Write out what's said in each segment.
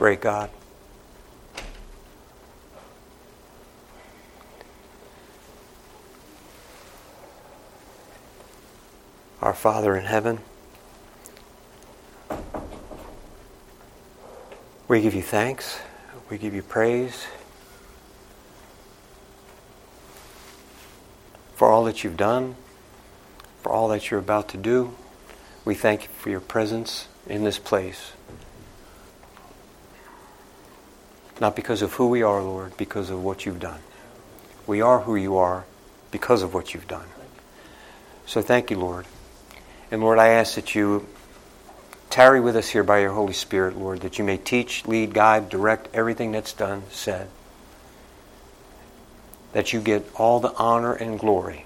great God. Our Father in heaven, we give you thanks, we give you praise for all that you've done, for all that you're about to do. We thank you for your presence in this place. Not because of who we are, Lord, because of what you've done. We are who you are because of what you've done. So thank you, Lord. And Lord, I ask that you tarry with us here by your Holy Spirit, Lord, that you may teach, lead, guide, direct everything that's done, said. That you get all the honor and glory.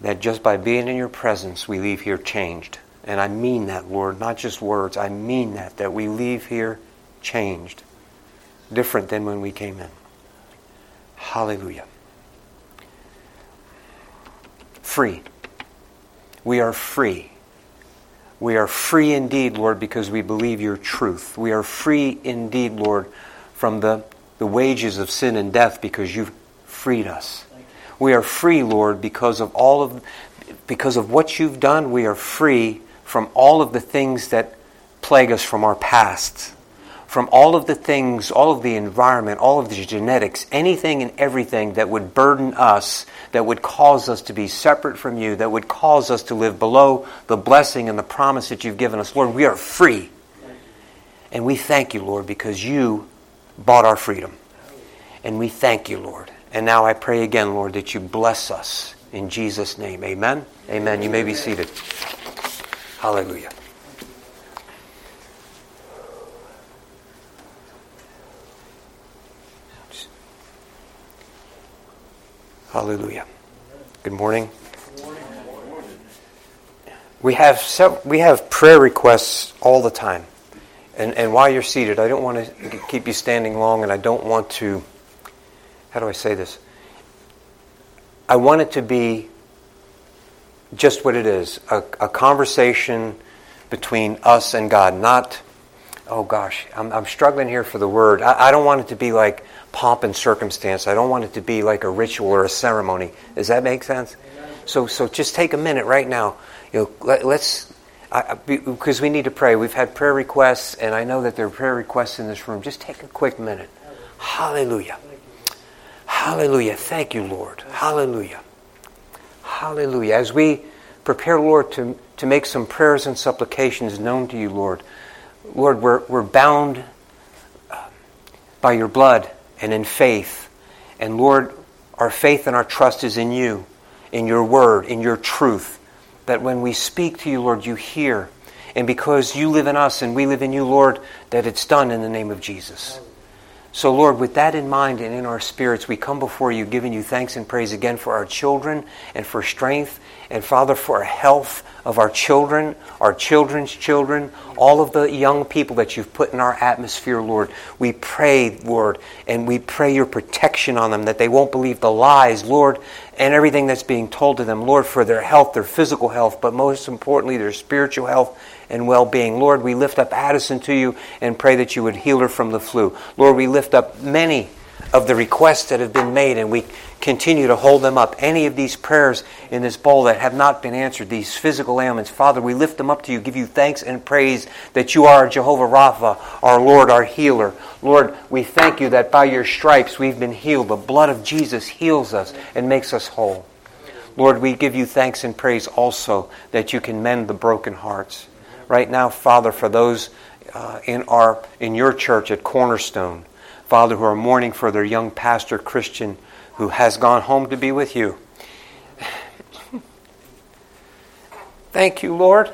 That just by being in your presence, we leave here changed. And I mean that, Lord, not just words. I mean that, that we leave here changed, different than when we came in. Hallelujah. Free. We are free. We are free indeed, Lord, because we believe your truth. We are free indeed, Lord, from the, the wages of sin and death because you've freed us. We are free, Lord, because of all of because of what you've done, we are free from all of the things that plague us from our past from all of the things, all of the environment, all of the genetics, anything and everything that would burden us, that would cause us to be separate from you, that would cause us to live below the blessing and the promise that you've given us. Lord, we are free. And we thank you, Lord, because you bought our freedom. And we thank you, Lord. And now I pray again, Lord, that you bless us in Jesus' name. Amen. Amen. You may be seated. Hallelujah. Hallelujah. Good morning. We have we have prayer requests all the time. And, and while you're seated, I don't want to keep you standing long, and I don't want to, how do I say this? I want it to be just what it is a, a conversation between us and God, not, oh gosh, I'm, I'm struggling here for the word. I, I don't want it to be like, pomp and circumstance. I don't want it to be like a ritual or a ceremony. Does that make sense? So, so just take a minute right now. You know, let, us because we need to pray. We've had prayer requests, and I know that there are prayer requests in this room. Just take a quick minute. Hallelujah. Hallelujah. Thank you, Lord. Hallelujah. Hallelujah. As we prepare, Lord, to, to make some prayers and supplications known to you, Lord, Lord, we're, we're bound uh, by your blood and in faith. And Lord, our faith and our trust is in you, in your word, in your truth. That when we speak to you, Lord, you hear. And because you live in us and we live in you, Lord, that it's done in the name of Jesus. So, Lord, with that in mind and in our spirits, we come before you giving you thanks and praise again for our children and for strength and, Father, for health of our children, our children's children, all of the young people that you've put in our atmosphere, Lord. We pray, Lord, and we pray your protection on them, that they won't believe the lies, Lord, and everything that's being told to them, Lord, for their health, their physical health, but most importantly, their spiritual health and well being. Lord, we lift up Addison to you and pray that you would heal her from the flu. Lord, we lift up many of the requests that have been made, and we continue to hold them up. Any of these prayers in this bowl that have not been answered, these physical ailments, Father, we lift them up to you, give you thanks and praise that you are Jehovah Rapha, our Lord, our healer. Lord, we thank you that by your stripes we've been healed. The blood of Jesus heals us and makes us whole. Lord, we give you thanks and praise also that you can mend the broken hearts. Right now, Father, for those uh, in our in your church at Cornerstone, Father, who are mourning for their young pastor Christian who has gone home to be with you. Thank you, Lord,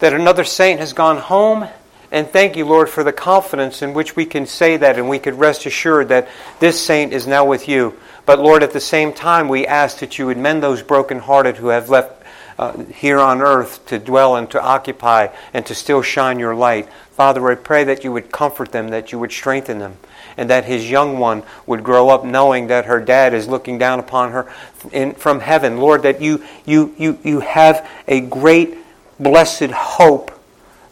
that another saint has gone home. And thank you, Lord, for the confidence in which we can say that and we could rest assured that this saint is now with you. But Lord, at the same time, we ask that you would mend those brokenhearted who have left uh, here on earth to dwell and to occupy and to still shine your light. Father, I pray that you would comfort them, that you would strengthen them and that his young one would grow up knowing that her dad is looking down upon her in, from heaven. Lord, that you, you, you, you have a great blessed hope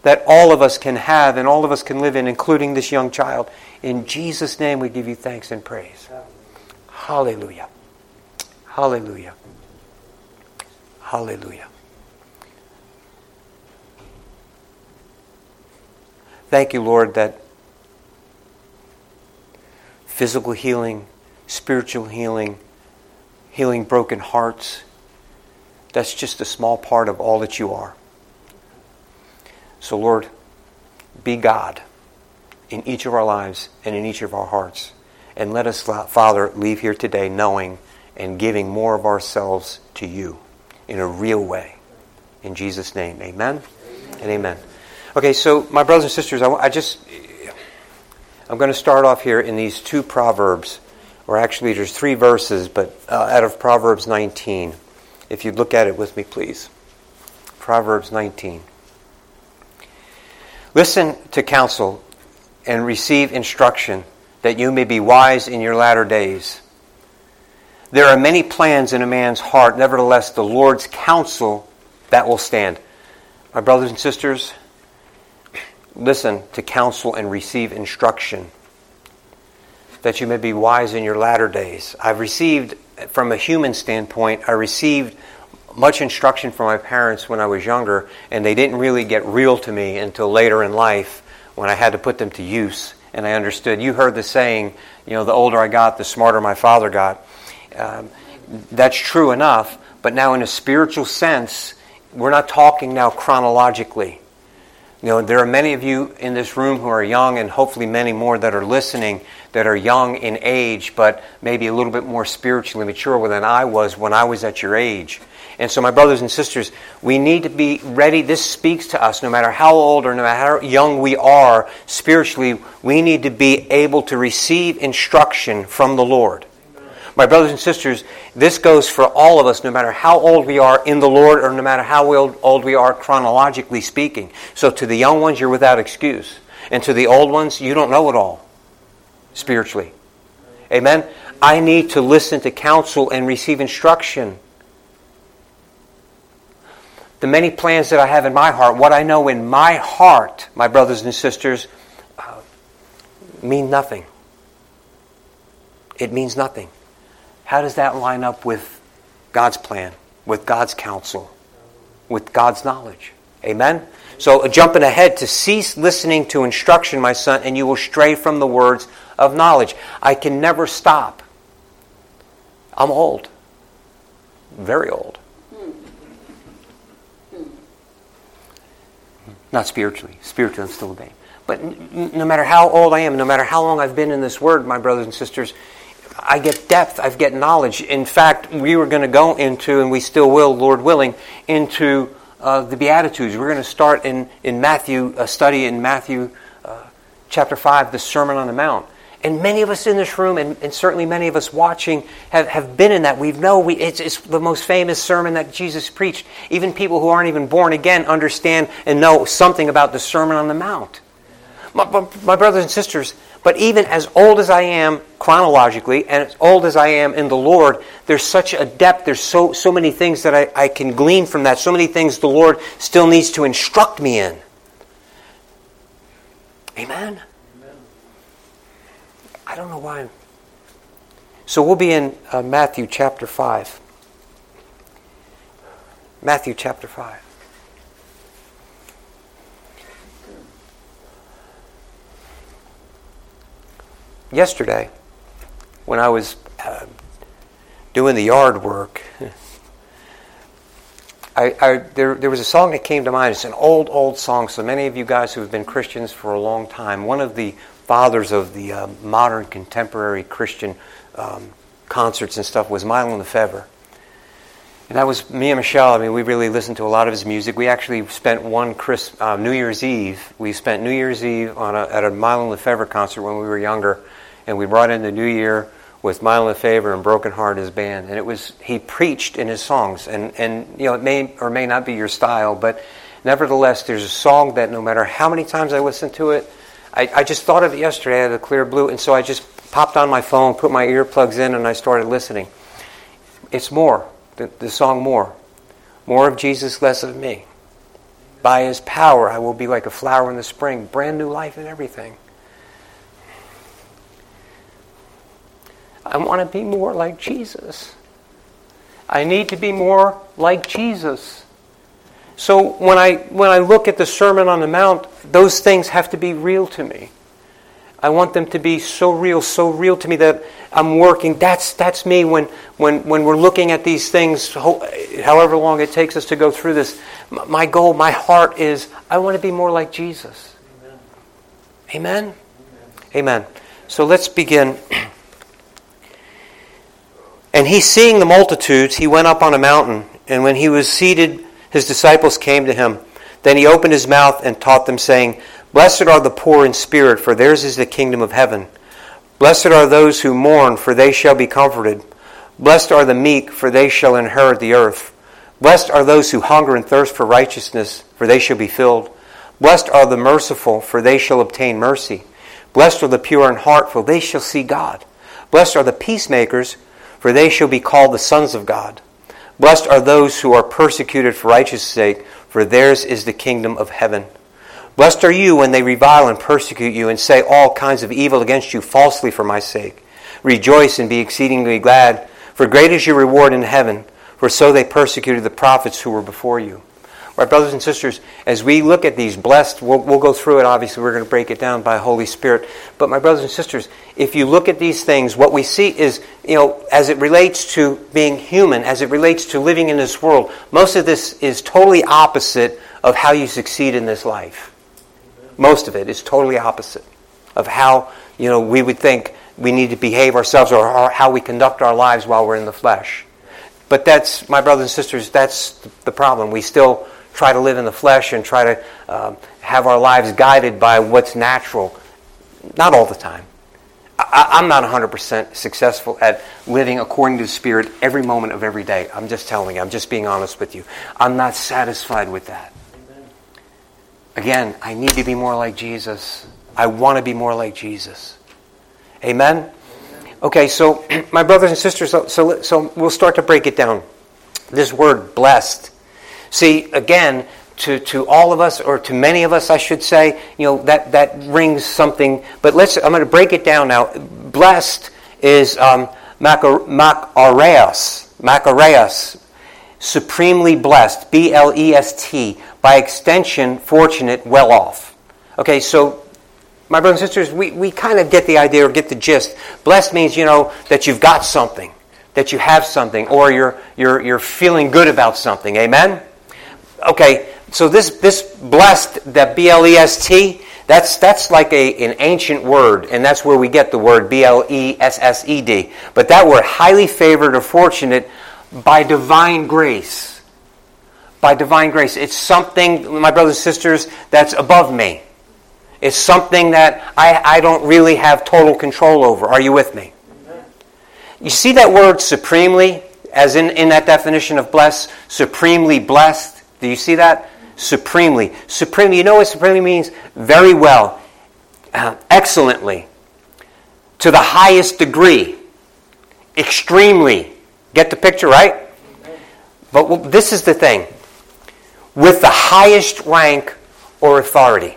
that all of us can have and all of us can live in, including this young child. In Jesus' name, we give you thanks and praise. Hallelujah. Hallelujah. Hallelujah. Thank you, Lord, that physical healing, spiritual healing, healing broken hearts, that's just a small part of all that you are. So, Lord, be God in each of our lives and in each of our hearts. And let us, Father, leave here today knowing and giving more of ourselves to you in a real way. In Jesus' name, amen, amen. and amen. Okay, so my brothers and sisters, I, I just, I'm going to start off here in these two proverbs, or actually there's three verses, but uh, out of Proverbs 19. If you'd look at it with me, please. Proverbs 19. Listen to counsel and receive instruction, that you may be wise in your latter days. There are many plans in a man's heart, nevertheless, the Lord's counsel that will stand. My brothers and sisters, listen to counsel and receive instruction that you may be wise in your latter days. I've received, from a human standpoint, I received much instruction from my parents when I was younger, and they didn't really get real to me until later in life when I had to put them to use. And I understood. You heard the saying, you know, the older I got, the smarter my father got. Um, that's true enough, but now in a spiritual sense, we're not talking now chronologically. You know, there are many of you in this room who are young, and hopefully many more that are listening that are young in age, but maybe a little bit more spiritually mature than I was when I was at your age. And so, my brothers and sisters, we need to be ready. This speaks to us no matter how old or no matter how young we are spiritually, we need to be able to receive instruction from the Lord. My brothers and sisters, this goes for all of us, no matter how old we are in the Lord or no matter how old we are chronologically speaking. So to the young ones, you're without excuse. And to the old ones, you don't know it all spiritually. Amen? I need to listen to counsel and receive instruction. The many plans that I have in my heart, what I know in my heart, my brothers and sisters, uh, mean nothing. It means nothing. How does that line up with God's plan, with God's counsel, with God's knowledge? Amen? So, uh, jumping ahead to cease listening to instruction, my son, and you will stray from the words of knowledge. I can never stop. I'm old, very old. Not spiritually. Spiritually, I'm still a babe. But no matter how old I am, no matter how long I've been in this word, my brothers and sisters, I get depth, I get knowledge. In fact, we were going to go into, and we still will, Lord willing, into uh, the Beatitudes. We're going to start in, in Matthew, a study in Matthew uh, chapter 5, the Sermon on the Mount. And many of us in this room, and, and certainly many of us watching, have, have been in that. We know we, it's, it's the most famous sermon that Jesus preached. Even people who aren't even born again understand and know something about the Sermon on the Mount. My, my, brothers and sisters, but even as old as I am chronologically and as old as I am in the Lord, there's such a depth, there's so, so many things that I, I can glean from that, so many things the Lord still needs to instruct me in. Amen? Amen. I don't know why. So we'll be in uh, Matthew chapter 5. Matthew chapter 5. Yesterday when I was uh, doing the yard work. I, I, there, there was a song that came to mind. It's an old, old song. So many of you guys who have been Christians for a long time, one of the fathers of the uh, modern contemporary Christian um, concerts and stuff was Mylon Lefevre. And that was me and Michelle. I mean, we really listened to a lot of his music. We actually spent one Chris, uh, New Year's Eve. We spent New Year's Eve on a, at a Mylon Lefevre concert when we were younger and we brought in the new year with Mylon Lefevre and Broken Heart his band. And it was he preached in his songs, and and you know it may or may not be your style, but nevertheless, there's a song that no matter how many times I listen to it, I, I just thought of it yesterday of the clear blue, and so I just popped on my phone, put my earplugs in, and I started listening. It's more the, the song more, more of Jesus, less of me. By his power, I will be like a flower in the spring, brand new life and everything. I want to be more like Jesus. I need to be more like Jesus. So when I when I look at the Sermon on the Mount, those things have to be real to me. I want them to be so real, so real to me that I'm working. That's, that's me when, when, when we're looking at these things, however long it takes us to go through this. My goal, my heart is I want to be more like Jesus. Amen? Amen? Amen. So let's begin. And he, seeing the multitudes, he went up on a mountain. And when he was seated, his disciples came to him. Then he opened his mouth and taught them, saying, Blessed are the poor in spirit, for theirs is the kingdom of heaven. Blessed are those who mourn, for they shall be comforted. Blessed are the meek, for they shall inherit the earth. Blessed are those who hunger and thirst for righteousness, for they shall be filled. Blessed are the merciful, for they shall obtain mercy. Blessed are the pure in heart, for they shall see God. Blessed are the peacemakers, for they shall be called the sons of God. Blessed are those who are persecuted for righteousness' sake, for theirs is the kingdom of heaven. Blessed are you when they revile and persecute you and say all kinds of evil against you falsely for my sake. Rejoice and be exceedingly glad, for great is your reward in heaven, for so they persecuted the prophets who were before you. My brothers and sisters, as we look at these blessed, we'll, we'll go through it. Obviously, we're going to break it down by Holy Spirit. But my brothers and sisters, if you look at these things, what we see is, you know, as it relates to being human, as it relates to living in this world, most of this is totally opposite of how you succeed in this life. Most of it is totally opposite of how you know we would think we need to behave ourselves or how we conduct our lives while we're in the flesh. But that's, my brothers and sisters, that's the problem. We still try to live in the flesh and try to um, have our lives guided by what's natural. Not all the time. I, am not 100% successful at living according to the Spirit every moment of every day. I'm just telling you, I'm just being honest with you. I'm not satisfied with that. Again, I need to be more like Jesus. I want to be more like Jesus. Amen? Okay, so my brothers and sisters, so, so, so we'll start to break it down. This word, blessed. See, again, to, to all of us, or to many of us, I should say, you know, that, that rings something. But let's, I'm going to break it down now. Blessed is um, makarios, makarios, supremely blessed, B L E S T, by extension, fortunate, well off. Okay, so my brothers and sisters, we, we kind of get the idea or get the gist. Blessed means, you know, that you've got something, that you have something, or you're, you're, you're feeling good about something. Amen? Okay, so this, this blessed, that B L E S T, that's, that's like a, an ancient word, and that's where we get the word B L E S S E D. But that word, highly favored or fortunate, by divine grace. By divine grace. It's something, my brothers and sisters, that's above me. It's something that I, I don't really have total control over. Are you with me? You see that word supremely, as in, in that definition of blessed, supremely blessed? Do you see that? Supremely. Supremely. You know what supremely means? Very well. Uh, excellently. To the highest degree. Extremely. Get the picture, right? But this is the thing with the highest rank or authority.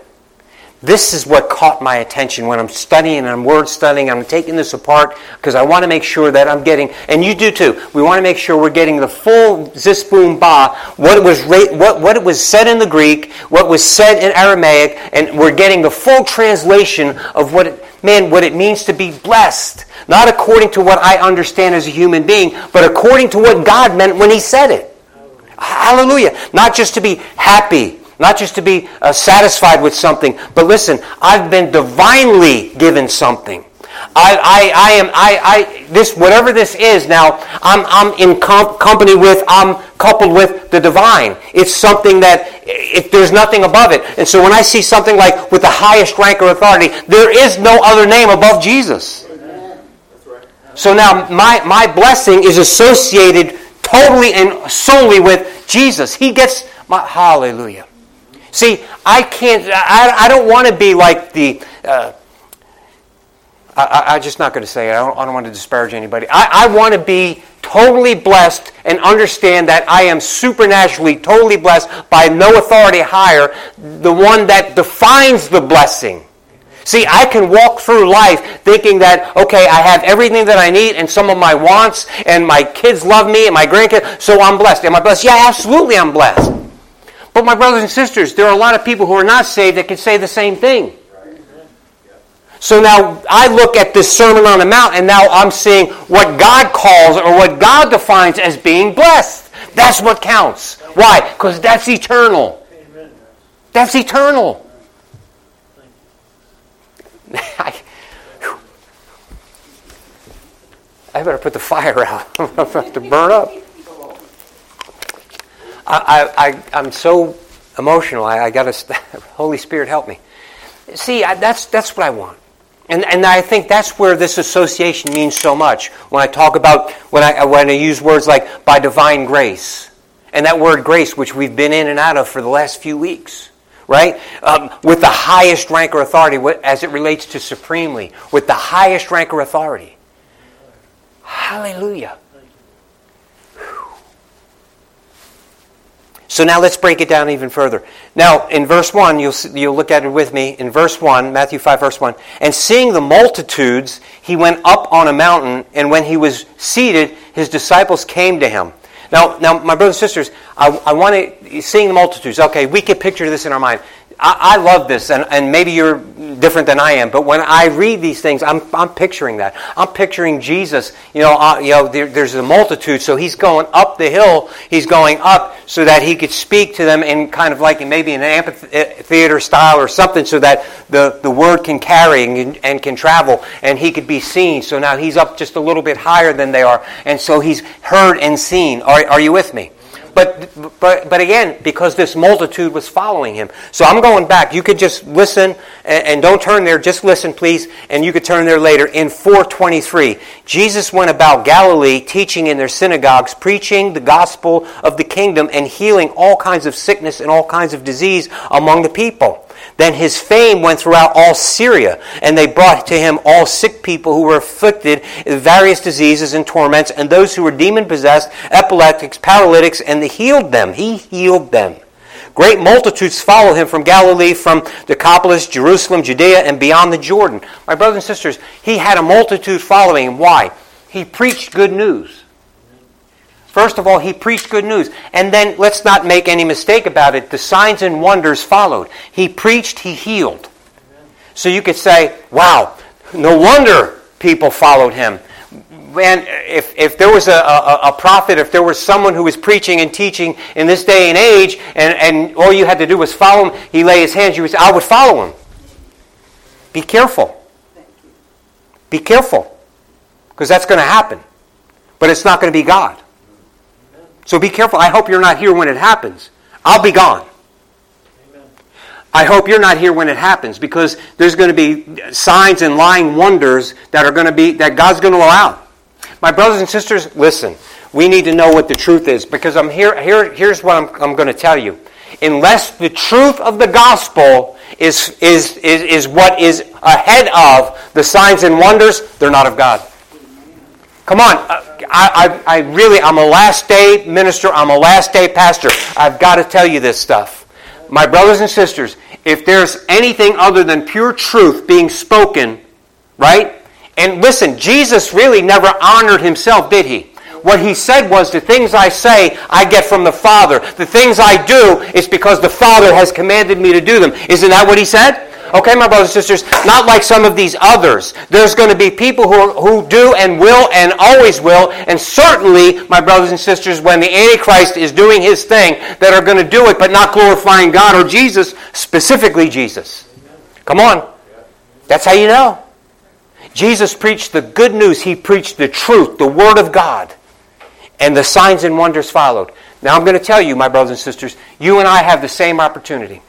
This is what caught my attention when I'm studying and I'm word studying. I'm taking this apart because I want to make sure that I'm getting, and you do too. We want to make sure we're getting the full zisbum ba, what it was, what, what it was said in the Greek, what was said in Aramaic, and we're getting the full translation of what it, man, what it means to be blessed. Not according to what I understand as a human being, but according to what God meant when He said it. Hallelujah. Not just to be happy, not just to be uh, satisfied with something, but listen, I've been divinely given something. I, I, I am, I, I, this, whatever this is now, I'm, I'm in comp- company with, I'm coupled with the divine. It's something that, if there's nothing above it. And so when I see something like with the highest rank or authority, there is no other name above Jesus. So now my, my blessing is associated totally and solely with Jesus. He gets my, hallelujah. See, I can't, I, I don't want to be like the, uh, I, am just not going to say it. I don't, I don't, want to disparage anybody. I, I want to be totally blessed and understand that I am supernaturally totally blessed by no authority higher, the one that defines the blessing. See, I can walk through life thinking that, okay, I have everything that I need and some of my wants, and my kids love me and my grandkids, so I'm blessed. Am I blessed? Yeah, absolutely I'm blessed. But my brothers and sisters, there are a lot of people who are not saved that can say the same thing. So now I look at this Sermon on the Mount and now I'm seeing what God calls or what God defines as being blessed. That's what counts. Why? Because that's eternal. That's eternal. I, I better put the fire out. I'm about to burn up. I, I, I'm so emotional. I, I got to, Holy Spirit, help me. See, I, that's, that's what I want. And, and I think that's where this association means so much. When I talk about, when I, when I use words like by divine grace, and that word grace, which we've been in and out of for the last few weeks, right? Um, with the highest rank or authority as it relates to supremely, with the highest rank or authority. Hallelujah. So now let's break it down even further. Now, in verse 1, you'll, you'll look at it with me. In verse 1, Matthew 5, verse 1. And seeing the multitudes, he went up on a mountain, and when he was seated, his disciples came to him. Now, now my brothers and sisters, I, I want to, seeing the multitudes, okay, we can picture this in our mind. I, I love this, and, and maybe you're different than I am, but when I read these things, I'm, I'm picturing that. I'm picturing Jesus, you know, uh, you know there, there's a multitude, so he's going up the hill, he's going up so that he could speak to them in kind of like maybe an amphitheater style or something so that the, the word can carry and, and can travel and he could be seen. So now he's up just a little bit higher than they are, and so he's heard and seen. Are, are you with me? But, but, but again, because this multitude was following him. So I'm going back. You could just listen and, and don't turn there. Just listen, please. And you could turn there later. In 423, Jesus went about Galilee teaching in their synagogues, preaching the gospel of the kingdom and healing all kinds of sickness and all kinds of disease among the people. Then his fame went throughout all Syria, and they brought to him all sick people who were afflicted with various diseases and torments, and those who were demon possessed, epileptics, paralytics, and he healed them. He healed them. Great multitudes followed him from Galilee, from Decapolis, Jerusalem, Judea, and beyond the Jordan. My brothers and sisters, he had a multitude following him. Why? He preached good news. First of all, he preached good news. And then, let's not make any mistake about it, the signs and wonders followed. He preached, he healed. So you could say, wow, no wonder people followed him. And if, if there was a, a, a, prophet, if there was someone who was preaching and teaching in this day and age, and, and all you had to do was follow him, he lay his hands, you would say, I would follow him. Be careful. Be careful. Because that's going to happen. But it's not going to be God. So be careful. I hope you're not here when it happens. I'll be gone. Amen. I hope you're not here when it happens because there's going to be signs and lying wonders that are going to be that God's going to allow. My brothers and sisters, listen. We need to know what the truth is because I'm here. here here's what I'm, I'm going to tell you. Unless the truth of the gospel is, is, is, is what is ahead of the signs and wonders, they're not of God. Come on. Uh, I, I, I really, I'm a last day minister. I'm a last day pastor. I've got to tell you this stuff. My brothers and sisters, if there's anything other than pure truth being spoken, right? And listen, Jesus really never honored himself, did he? What he said was, The things I say, I get from the Father. The things I do, is because the Father has commanded me to do them. Isn't that what he said? Okay, my brothers and sisters, not like some of these others. There's going to be people who, who do and will and always will, and certainly, my brothers and sisters, when the Antichrist is doing his thing, that are going to do it but not glorifying God or Jesus, specifically Jesus. Come on. That's how you know. Jesus preached the good news. He preached the truth, the Word of God. And the signs and wonders followed. Now I'm going to tell you, my brothers and sisters, you and I have the same opportunity.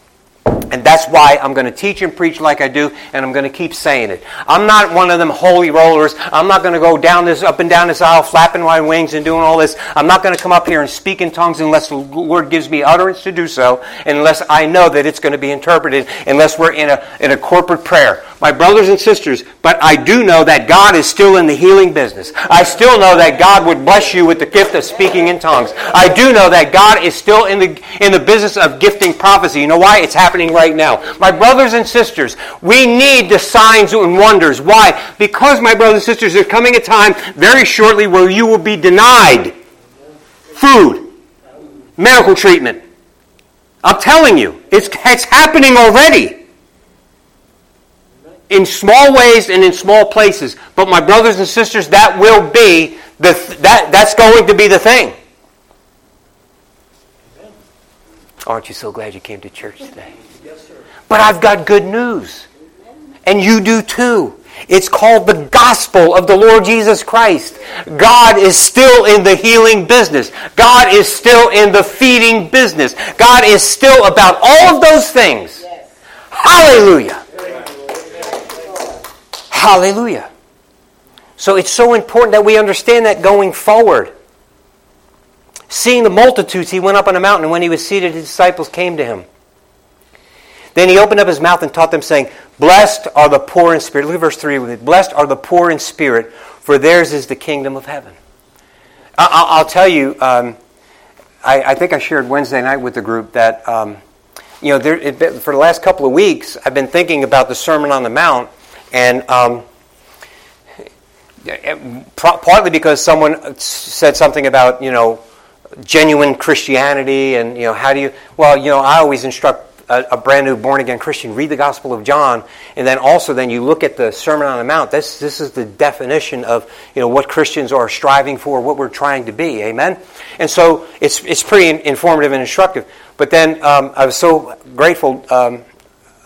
And that's why I'm going to teach and preach like I do, and I'm going to keep saying it. I'm not one of them holy rollers. I'm not going to go down this, up and down this aisle, flapping my wings and doing all this. I'm not going to come up here and speak in tongues unless the Lord gives me utterance to do so, unless I know that it's going to be interpreted, unless we're in a, in a corporate prayer. My brothers and sisters, but I do know that God is still in the healing business. I still know that God would bless you with the gift of speaking in tongues. I do know that God is still in the, in the business of gifting prophecy. You know why? It's happening right now. My brothers and sisters, we need the signs and wonders. Why? Because, my brothers and sisters, there's coming a time very shortly where you will be denied food, medical treatment. I'm telling you, it's, it's happening already in small ways and in small places. But my brothers and sisters, that will be the that that's going to be the thing. Aren't you so glad you came to church today? Yes, sir. But I've got good news. And you do too. It's called the gospel of the Lord Jesus Christ. God is still in the healing business. God is still in the feeding business. God is still about all of those things. Yes. Hallelujah. Hallelujah. So it's so important that we understand that going forward. Seeing the multitudes, he went up on a mountain, and when he was seated, his disciples came to him. Then he opened up his mouth and taught them, saying, Blessed are the poor in spirit. Look at verse 3 with. Blessed are the poor in spirit, for theirs is the kingdom of heaven. I- will tell you, um, I-, I, think I shared Wednesday night with the group that, um, you know, there, it, for the last couple of weeks, I've been thinking about the Sermon on the Mount and um, partly because someone said something about, you know, genuine Christianity and, you know, how do you, well, you know, I always instruct a, a, brand new born again Christian, read the Gospel of John, and then also then you look at the Sermon on the Mount. This this is the definition of you know what Christians are striving for, what we're trying to be. Amen. And so it's it's pretty informative and instructive. But then um, I was so grateful. Um,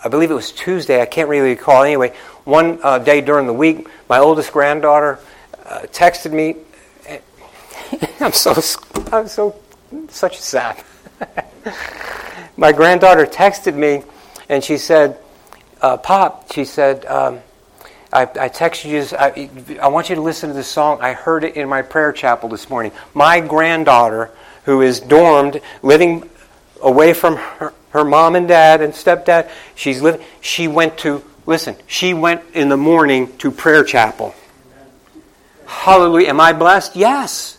I believe it was Tuesday. I can't really recall. Anyway, one uh, day during the week, my oldest granddaughter uh, texted me. I'm so I'm so such a sap. my granddaughter texted me, and she said, uh, "Pop," she said. Um, I, I, texted you. I, I, want you to listen to this song. I heard it in my prayer chapel this morning. My granddaughter, who is dormed, living away from her, her mom and dad and stepdad, she's living. She went to Listen, she went in the morning to prayer chapel. Hallelujah. Am I blessed? Yes.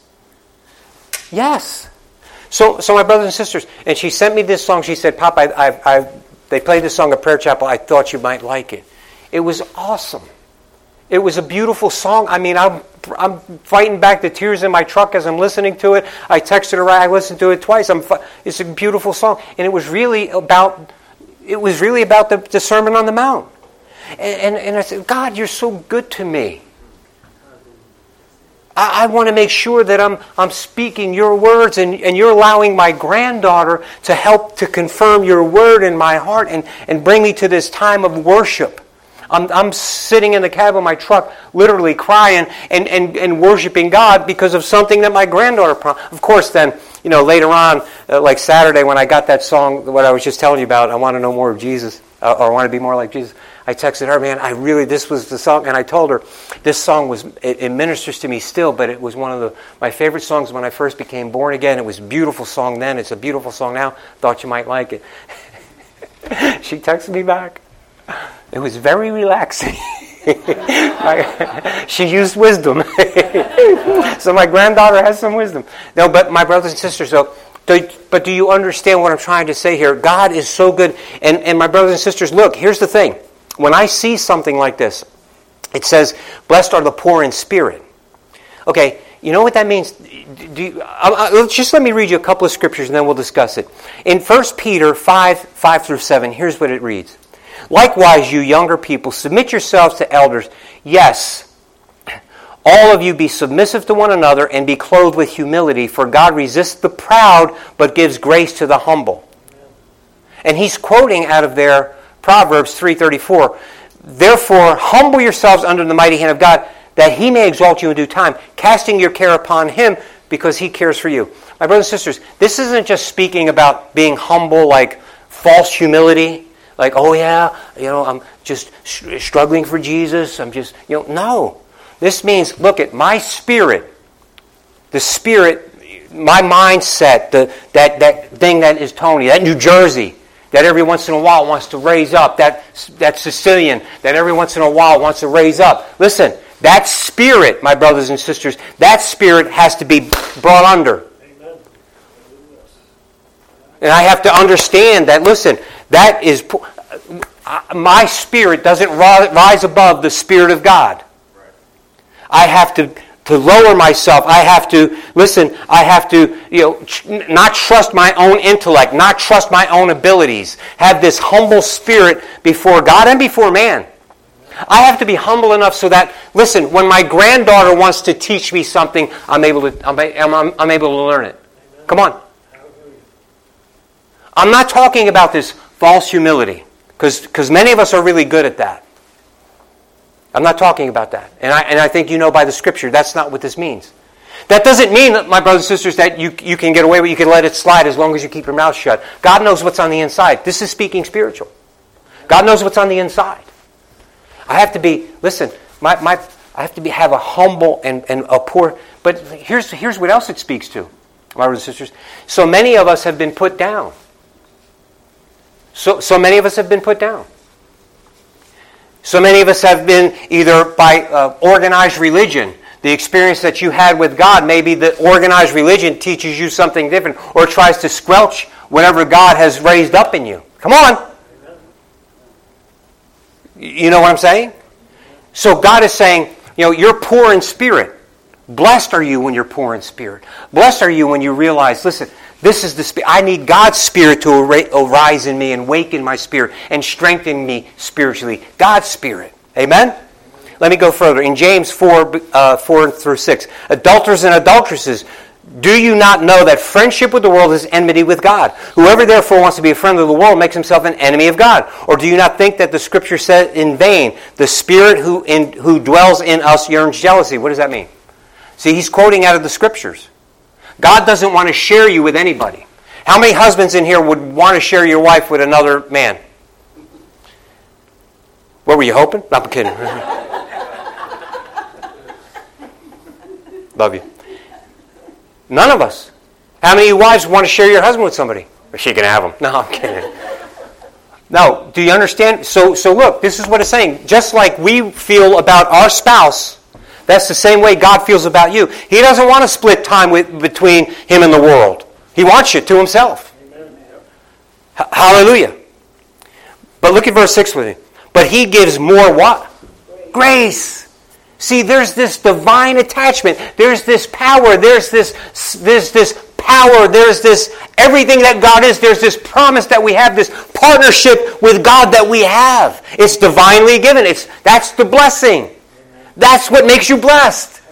Yes. So, so my brothers and sisters, and she sent me this song. She said, Pop, I, I, I, they played this song at prayer chapel. I thought you might like it. It was awesome. It was a beautiful song. I mean, I'm, I'm fighting back the tears in my truck as I'm listening to it. I texted her. I listened to it twice. I'm, it's a beautiful song, and it was really about. It was really about the, the Sermon on the Mount. And, and, and I said, God, you're so good to me. I, I want to make sure that I'm, I'm speaking your words and, and you're allowing my granddaughter to help to confirm your word in my heart and, and bring me to this time of worship. I'm, I'm sitting in the cab of my truck, literally crying and, and, and worshiping God because of something that my granddaughter. Of course, then, you know, later on, uh, like Saturday when I got that song, what I was just telling you about, I want to know more of Jesus, uh, or I want to be more like Jesus. I texted her, man, I really, this was the song, and I told her, this song was, it, it, ministers to me still, but it was one of the, my favorite songs when I first became born again. It was a beautiful song then, it's a beautiful song now. Thought you might like it. she texted me back. It was very relaxing. she used wisdom. so my granddaughter has some wisdom. No, but my brothers and sisters, so but do you understand what I'm trying to say here? God is so good. And, and my brothers and sisters, look, here's the thing. When I see something like this, it says, Blessed are the poor in spirit. Okay, you know what that means? Do you, uh, uh, just let me read you a couple of scriptures and then we'll discuss it. In 1 Peter 5 5 through 7, here's what it reads Likewise, you younger people, submit yourselves to elders. Yes, all of you be submissive to one another and be clothed with humility, for God resists the proud but gives grace to the humble. And he's quoting out of there Proverbs 3:34. Therefore, humble yourselves under the mighty hand of God, that he may exalt you in due time, casting your care upon him because he cares for you. My brothers and sisters, this isn't just speaking about being humble like false humility, like, oh yeah, you know, I'm just struggling for Jesus. I'm just, you know, no. This means, look at my spirit, the spirit, my mindset, the, that, that thing that is Tony, that New Jersey, that every once in a while wants to raise up, that, that Sicilian that every once in a while wants to raise up. Listen, that spirit, my brothers and sisters, that spirit has to be brought under. And I have to understand that, listen, that is, my spirit doesn't rise above the Spirit of God. I have to to lower myself. I have to, listen, I have to, you know, not trust my own intellect, not trust my own abilities. Have this humble spirit before God and before man. I have to be humble enough so that, listen, when my granddaughter wants to teach me something, I'm able to, I'm, I'm, I'm able to learn it. Come on. I'm not talking about this false humility, because many of us are really good at that. I'm not talking about that. And I, and I think you know by the scripture that's not what this means. That doesn't mean, that, my brothers and sisters, that you, you can get away with you can let it slide as long as you keep your mouth shut. God knows what's on the inside. This is speaking spiritual. God knows what's on the inside. I have to be, listen, my, my, I have to be, have a humble and, and a poor, but here's, here's what else it speaks to, my brothers and sisters. So many of us have been put down. So, so many of us have been put down. So many of us have been either by uh, organized religion. The experience that you had with God, maybe the organized religion teaches you something different or tries to squelch whatever God has raised up in you. Come on. You know what I'm saying? So God is saying, you know, you're poor in spirit. Blessed are you when you're poor in spirit. Blessed are you when you realize, listen, this is the spirit. I need God's spirit to arise in me and waken my spirit and strengthen me spiritually. God's spirit. Amen? Let me go further. In James 4, uh, 4 through 6, adulterers and adulteresses, do you not know that friendship with the world is enmity with God? Whoever therefore wants to be a friend of the world makes himself an enemy of God. Or do you not think that the scripture said in vain, the spirit who, in, who dwells in us yearns jealousy? What does that mean? See, he's quoting out of the scriptures. God doesn't want to share you with anybody. How many husbands in here would want to share your wife with another man? What were you hoping? No, I'm kidding. Love you. None of us. How many wives want to share your husband with somebody? She can have him. No, I'm kidding. No, do you understand? So, so look, this is what it's saying. Just like we feel about our spouse, that's the same way God feels about you. He doesn't want to split time with, between Him and the world. He wants you to Himself. H- hallelujah. But look at verse 6 with me. But He gives more what? Grace. Grace. See, there's this divine attachment. There's this power. There's this, there's this power. There's this everything that God is. There's this promise that we have, this partnership with God that we have. It's divinely given. It's, that's the blessing. That's what makes you blessed.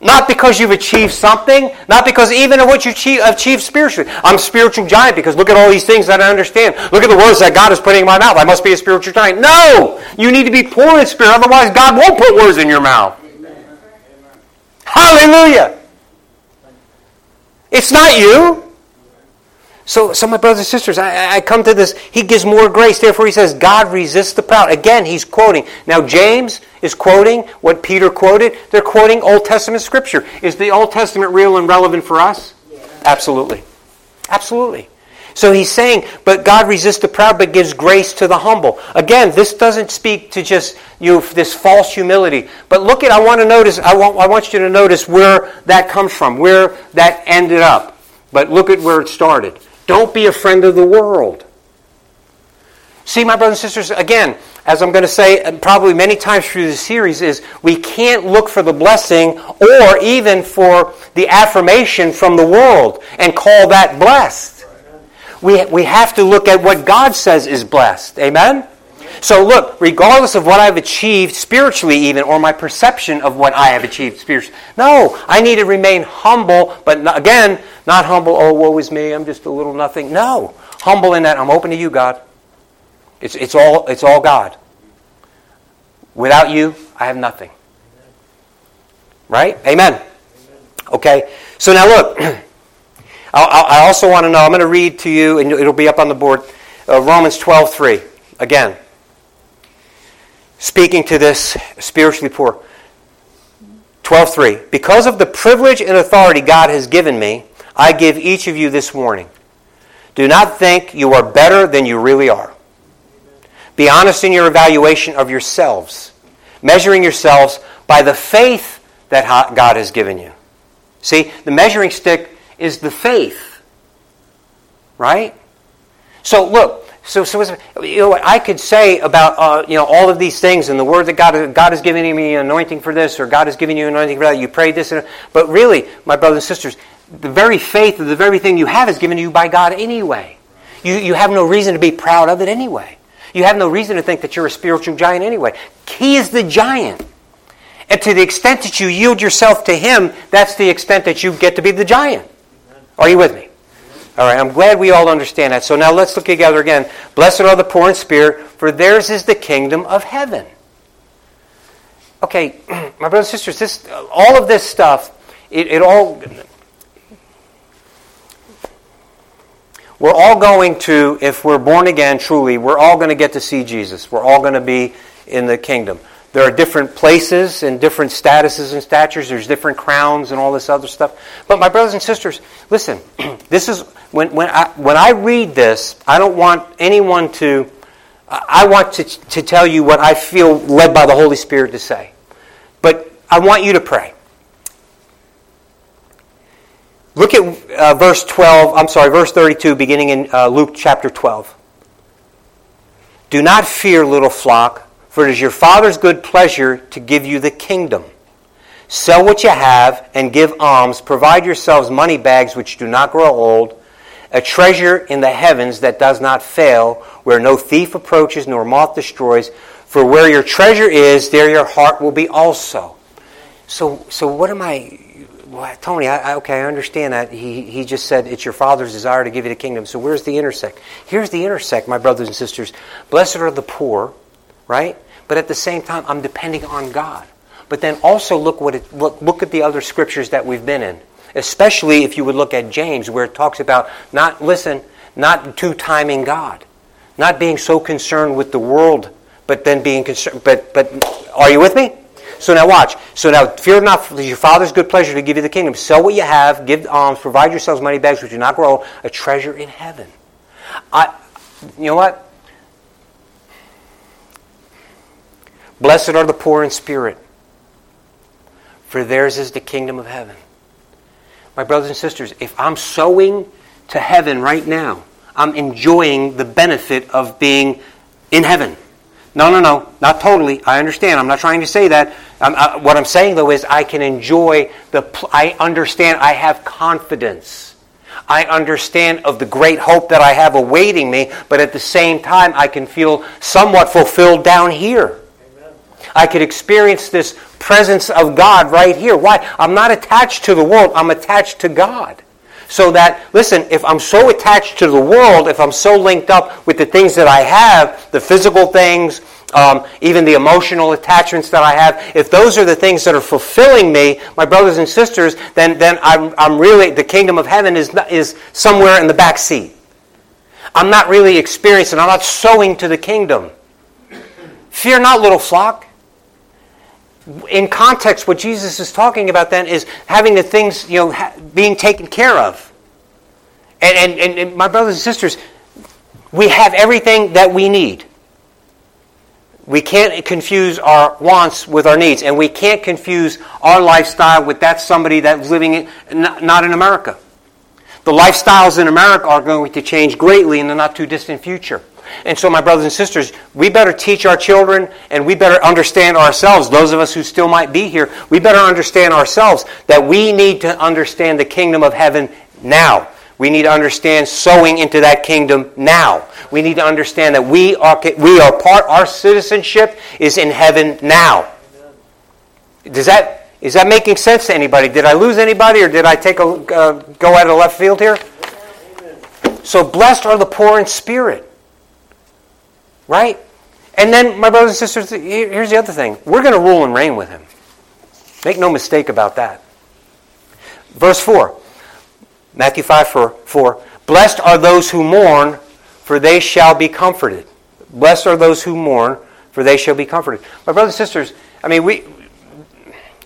Not because you've achieved something, not because even of what you achieve, achieved spiritually. I'm a spiritual giant because look at all these things that I understand. Look at the words that God is putting in my mouth. I must be a spiritual giant. No! You need to be poor in spirit, otherwise God won't put words in your mouth. Amen. Hallelujah! It's not you. So, so my brothers and sisters, I, I come to this. He gives more grace. Therefore, he says, God resists the proud. Again, he's quoting. Now, James is quoting what Peter quoted. They're quoting Old Testament scripture. Is the Old Testament real and relevant for us? Yeah. Absolutely. Absolutely. So he's saying, but God resists the proud, but gives grace to the humble. Again, this doesn't speak to just you this false humility. But look at, I want to notice, I want, I want you to notice where that comes from, where that ended up. But look at where it started. Don't be a friend of the world. See, my brothers and sisters, again, as I'm going to say uh, probably many times through this series, is we can't look for the blessing or even for the affirmation from the world and call that blessed. We, we have to look at what God says is blessed. Amen? So look, regardless of what I've achieved spiritually, even, or my perception of what I have achieved spiritually, no, I need to remain humble, but not, again, not humble, oh, woe is me, I'm just a little nothing. No, humble in that I'm open to you, God. It's, it's, all, it's all God. Without you, I have nothing. Right? Amen. Okay, so now look. I also want to know, I'm going to read to you, and it'll be up on the board, uh, Romans 12 3. Again speaking to this spiritually poor. 12:3 Because of the privilege and authority God has given me, I give each of you this warning. Do not think you are better than you really are. Be honest in your evaluation of yourselves, measuring yourselves by the faith that God has given you. See, the measuring stick is the faith. Right? So look, so, so you know what I could say about uh, you know all of these things and the word that God God has given me anointing for this or God has given you anointing for that. You prayed this, and, but really, my brothers and sisters, the very faith of the very thing you have is given to you by God anyway. You you have no reason to be proud of it anyway. You have no reason to think that you're a spiritual giant anyway. He is the giant. And to the extent that you yield yourself to Him, that's the extent that you get to be the giant. Are you with me? All right, I'm glad we all understand that. So now let's look together again. Blessed are the poor in spirit, for theirs is the kingdom of heaven. Okay, my brothers and sisters, this, all of this stuff, it, it all. We're all going to, if we're born again truly, we're all going to get to see Jesus. We're all going to be in the kingdom. There are different places and different statuses and statures. There's different crowns and all this other stuff. But my brothers and sisters, listen, this is when, when, I, when I read this, I don't want anyone to, I want to, to tell you what I feel led by the Holy Spirit to say. But I want you to pray. Look at uh, verse 12, I'm sorry, verse 32, beginning in uh, Luke chapter 12. Do not fear, little flock, for it is your Father's good pleasure to give you the kingdom. Sell what you have and give alms. Provide yourselves money bags which do not grow old a treasure in the heavens that does not fail, where no thief approaches nor moth destroys. For where your treasure is, there your heart will be also. So, so what am I, well, Tony? I, I, okay, I understand that. He, he just said it's your Father's desire to give you the kingdom. So where's the intersect? Here's the intersect, my brothers and sisters. Blessed are the poor, right? But at the same time, I'm depending on God. But then also look what it, look, look at the other scriptures that we've been in especially if you would look at James, where it talks about not, listen, not two timing God, not being so concerned with the world, but then being concerned. But, but are you with me? So now watch. So now fear not, for your Father's good pleasure to give you the kingdom. Sell what you have, give alms, provide yourselves money bags which do not grow, a treasure in heaven. I, you know what? Blessed are the poor in spirit, for theirs is the kingdom of heaven my brothers and sisters, if I'm sowing to heaven right now, I'm enjoying the benefit of being in heaven. No, no, no, not totally. I understand. I'm not trying to say that. I, what I'm saying though is I can enjoy the. I understand. I have confidence. I understand of the great hope that I have awaiting me, but at the same time, I can feel somewhat fulfilled down here. I could experience this presence of God right here. Why? I'm not attached to the world, I'm attached to God. So that, listen, if I'm so attached to the world, if I'm so linked up with the things that I have, the physical things, um, even the emotional attachments that I have, if those are the things that are fulfilling me, my brothers and sisters, then, then I'm, I'm really, the kingdom of heaven is, is somewhere in the back seat. I'm not really experiencing, I'm not sowing to the kingdom. Fear not, little flock in context, what Jesus is talking about then is having the things, you know, ha- being taken care of. And, and, and my brothers and sisters, we have everything that we need. We can't confuse our wants with our needs, and we can't confuse our lifestyle with that somebody that's living in, not in America. The lifestyles in America are going to change greatly in the not too distant future. And so, my brothers and sisters, we better teach our children and we better understand ourselves, those of us who still might be here, we better understand ourselves that we need to understand the kingdom of heaven now. We need to understand sowing into that kingdom now. We need to understand that we are, we are part, our citizenship is in heaven now. Does that, is that making sense to anybody? Did I lose anybody or did I take a, uh, go out of left field here? So blessed are the poor in spirit. Right? And then, my brothers and sisters, here's the other thing. We're going to rule and reign with him. Make no mistake about that. Verse 4. Matthew 5 4, 4. Blessed are those who mourn, for they shall be comforted. Blessed are those who mourn, for they shall be comforted. My brothers and sisters, I mean, we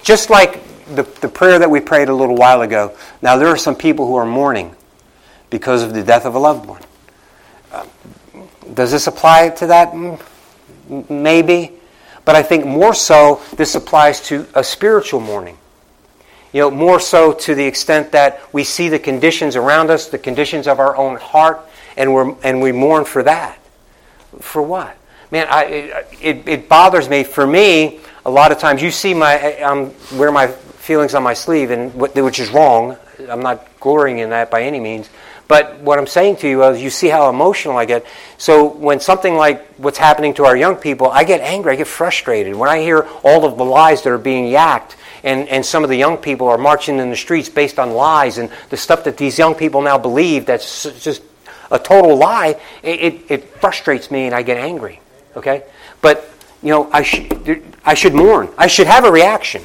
just like the, the prayer that we prayed a little while ago, now there are some people who are mourning. because of the death of a loved one. Does this apply to that? Maybe. But I think more so, this applies to a spiritual mourning. You know, more so to the extent that we see the conditions around us, the conditions of our own heart, and, we're, and we mourn for that. For what? Man, I, it, it bothers me. For me, a lot of times you see my, um, wear my feelings on my sleeve, and which is wrong. I'm not glorying in that by any means. But what I'm saying to you is, you see how emotional I get. So when something like what's happening to our young people, I get angry, I get frustrated. When I hear all of the lies that are being yacked, and, and some of the young people are marching in the streets based on lies, and the stuff that these young people now believe that's just a total lie, it, it, it frustrates me and I get angry. Okay? But, you know, I, sh- I should mourn. I should have a reaction.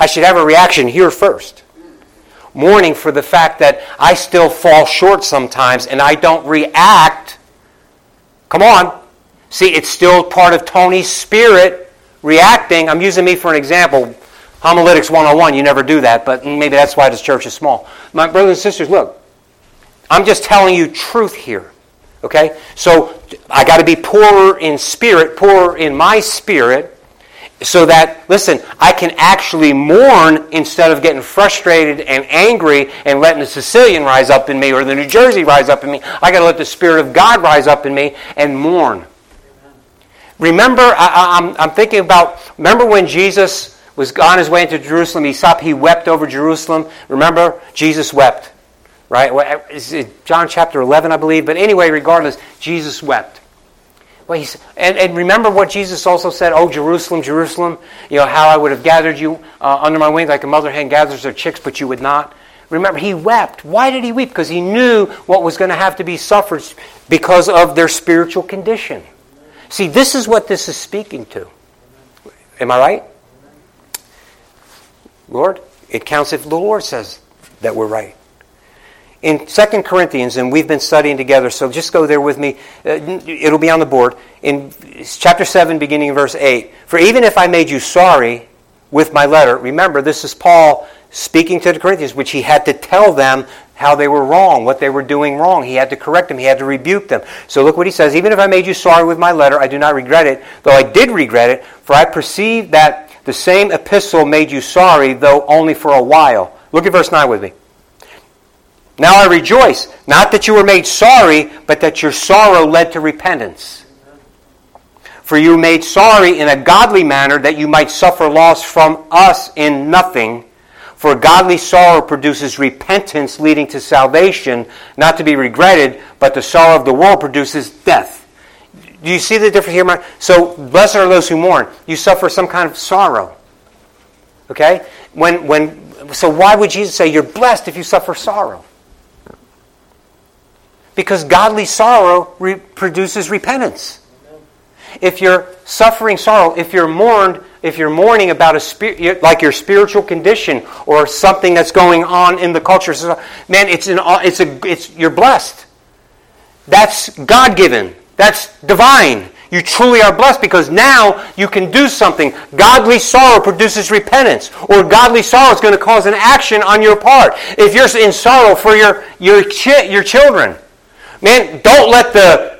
I should have a reaction here first mourning for the fact that I still fall short sometimes and I don't react. Come on. See, it's still part of Tony's spirit reacting. I'm using me for an example. Homiletics 101, you never do that, but maybe that's why this church is small. My brothers and sisters, look, I'm just telling you truth here. Okay? So I got to be poorer in spirit, poorer in my spirit, so that, listen, I can actually mourn instead of getting frustrated and angry and letting the Sicilian rise up in me or the New Jersey rise up in me. I got to let the Spirit of God rise up in me and mourn. Remember, I, am thinking about, remember when Jesus was on his way into Jerusalem, he stopped, he wept over Jerusalem. Remember, Jesus wept, right? John chapter 11, I believe. But anyway, regardless, Jesus wept. Well, he's, and, and remember what Jesus also said, Oh, Jerusalem, Jerusalem, you know, how I would have gathered you uh, under my wings like a mother hen gathers her chicks, but you would not. Remember, he wept. Why did he weep? Because he knew what was going to have to be suffered because of their spiritual condition. See, this is what this is speaking to. Am I right? Lord, it counts if the Lord says that we're right in 2 Corinthians, and we've been studying together, so just go there with me. Uh, it'll be on the board. In chapter 7, beginning in verse 8. For even if I made you sorry with my letter, remember, this is Paul speaking to the Corinthians, which he had to tell them how they were wrong, what they were doing wrong. He had to correct them, he had to rebuke them. So look what he says Even if I made you sorry with my letter, I do not regret it, though I did regret it, for I perceive that the same epistle made you sorry, though only for a while. Look at verse 9 with me. Now I rejoice, not that you were made sorry, but that your sorrow led to repentance. For you made sorry in a godly manner, that you might suffer loss from us in nothing. For godly sorrow produces repentance leading to salvation, not to be regretted, but the sorrow of the world produces death. Do you see the difference here? So, blessed are those who mourn. You suffer some kind of sorrow. Okay? When, when, so, why would Jesus say you're blessed if you suffer sorrow? Because godly sorrow re- produces repentance. If you're suffering sorrow, if you're mourned, if you're mourning about a spirit, like your spiritual condition or something that's going on in the culture, man, it's an, uh, it's a, it's you're blessed. That's God given. That's divine. You truly are blessed because now you can do something. Godly sorrow produces repentance, or godly sorrow is going to cause an action on your part. If you're in sorrow for your your chi- your children, Man, don't let the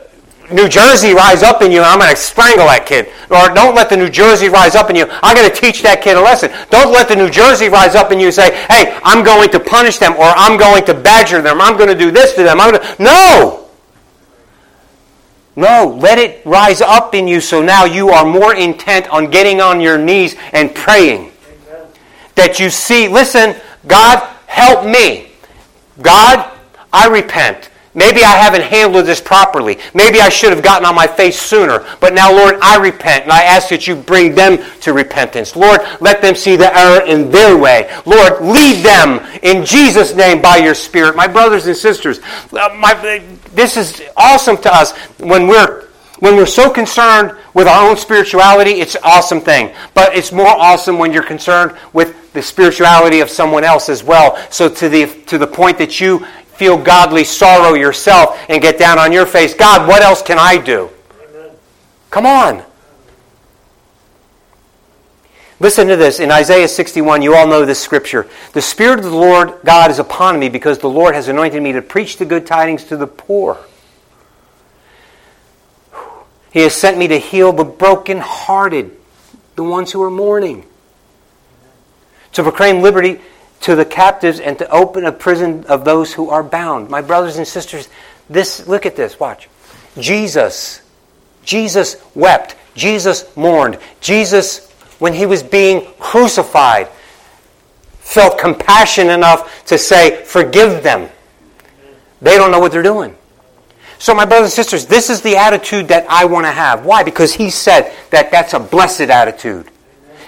New Jersey rise up in you I'm going to strangle that kid. Or don't let the New Jersey rise up in you. I'm going to teach that kid a lesson. Don't let the New Jersey rise up in you and say, hey, I'm going to punish them or I'm going to badger them. I'm going to do this to them. I'm going to... No! No, let it rise up in you so now you are more intent on getting on your knees and praying. Amen. That you see, listen, God, help me. God, I repent. Maybe I haven't handled this properly. Maybe I should have gotten on my face sooner. But now, Lord, I repent and I ask that you bring them to repentance. Lord, let them see the error in their way. Lord, lead them in Jesus' name by your Spirit. My brothers and sisters, uh, my, this is awesome to us when we're when we're so concerned with our own spirituality, it's an awesome thing. But it's more awesome when you're concerned with the spirituality of someone else as well. So to the to the point that you feel godly sorrow yourself and get down on your face. God, what else can I do? Amen. Come on. Listen to this. In Isaiah 61, you all know this scripture. The Spirit of the Lord God is upon me because the Lord has anointed me to preach the good tidings to the poor. He has sent me to heal the brokenhearted, the ones who are mourning, to proclaim liberty to the captives and to open a prison of those who are bound. My brothers and sisters, this look at this, watch. Jesus Jesus wept. Jesus mourned. Jesus when he was being crucified felt compassion enough to say, "Forgive them." They don't know what they're doing. So, my brothers and sisters, this is the attitude that I want to have. Why? Because he said that that's a blessed attitude.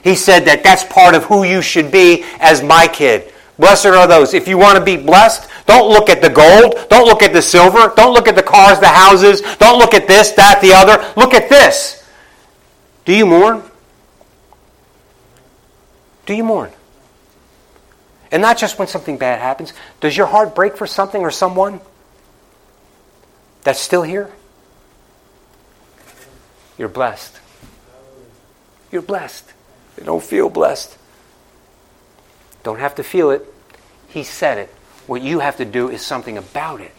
He said that that's part of who you should be as my kid. Blessed are those. If you want to be blessed, don't look at the gold. Don't look at the silver. Don't look at the cars, the houses. Don't look at this, that, the other. Look at this. Do you mourn? Do you mourn? And not just when something bad happens. Does your heart break for something or someone that's still here? You're blessed. You're blessed. They don't feel blessed. Don't have to feel it. He said it. What you have to do is something about it.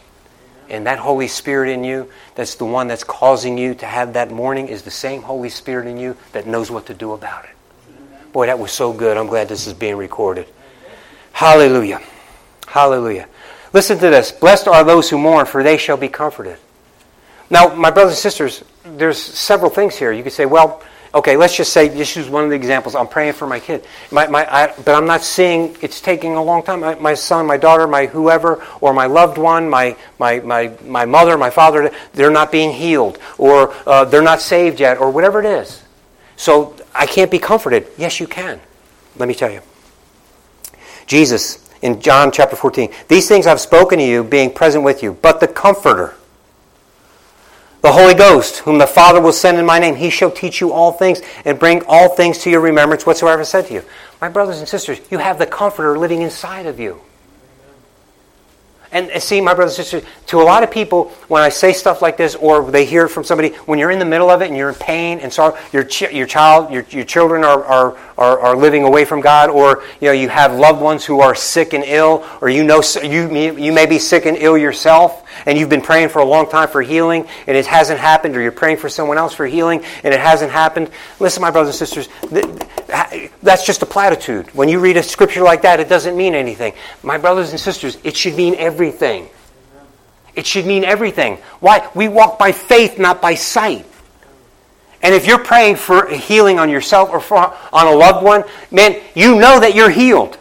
And that Holy Spirit in you, that's the one that's causing you to have that mourning, is the same Holy Spirit in you that knows what to do about it. Boy, that was so good. I'm glad this is being recorded. Hallelujah. Hallelujah. Listen to this. Blessed are those who mourn, for they shall be comforted. Now, my brothers and sisters, there's several things here. You could say, well, okay, let's just say, just use one of the examples. I'm praying for my kid. My, my, I, but I'm not seeing it's taking a long time. My, my, son, my daughter, my whoever, or my loved one, my, my, my, my mother, my father, they're not being healed, or uh, they're not saved yet, or whatever it is. So I can't be comforted. Yes, you can. Let me tell you. Jesus, in John chapter 14, these things I've spoken to you, being present with you, but the Comforter, the Holy Ghost, whom the Father will send in my name, he shall teach you all things and bring all things to your remembrance whatsoever I said to you. My brothers and sisters, you have the Comforter living inside of you. And uh, see, my brothers and sisters, to a lot of people, when I say stuff like this, or they hear from somebody, when you're in the middle of it and you're in pain and sorrow, your, ch- your child, your, your children are, are, are, are, living away from God, or you know you have loved ones who are sick and ill, or you know you, you may be sick and ill yourself, and you've been praying for a long time for healing, and it hasn't happened, or you're praying for someone else for healing, and it hasn't happened. Listen, my brothers and sisters, that's just a platitude. When you read a scripture like that, it doesn't mean anything. My brothers and sisters, it should mean everything. It should mean everything. Why? We walk by faith, not by sight. And if you're praying for healing on yourself or for, on a loved one, man, you know that you're healed.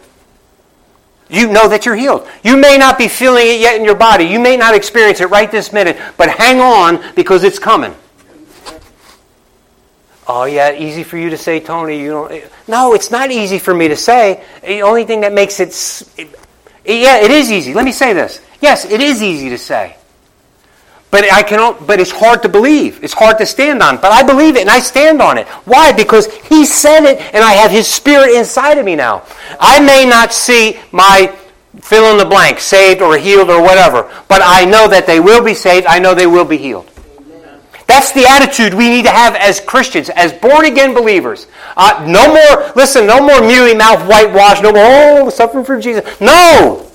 You know that you're healed. You may not be feeling it yet in your body. You may not experience it right this minute, but hang on because it's coming. Oh, yeah, easy for you to say, Tony. You don't. No, it's not easy for me to say. The only thing that makes it, yeah, it is easy. Let me say this. Yes, it is easy to say, but I can. But it's hard to believe. It's hard to stand on. But I believe it, and I stand on it. Why? Because He said it, and I have His Spirit inside of me now. I may not see my fill in the blank, saved or healed or whatever, but I know that they will be saved. I know they will be healed. That's the attitude we need to have as Christians, as born again believers. Uh, no more, listen, no more mealy mouth whitewash, no more, oh, suffering for Jesus. No!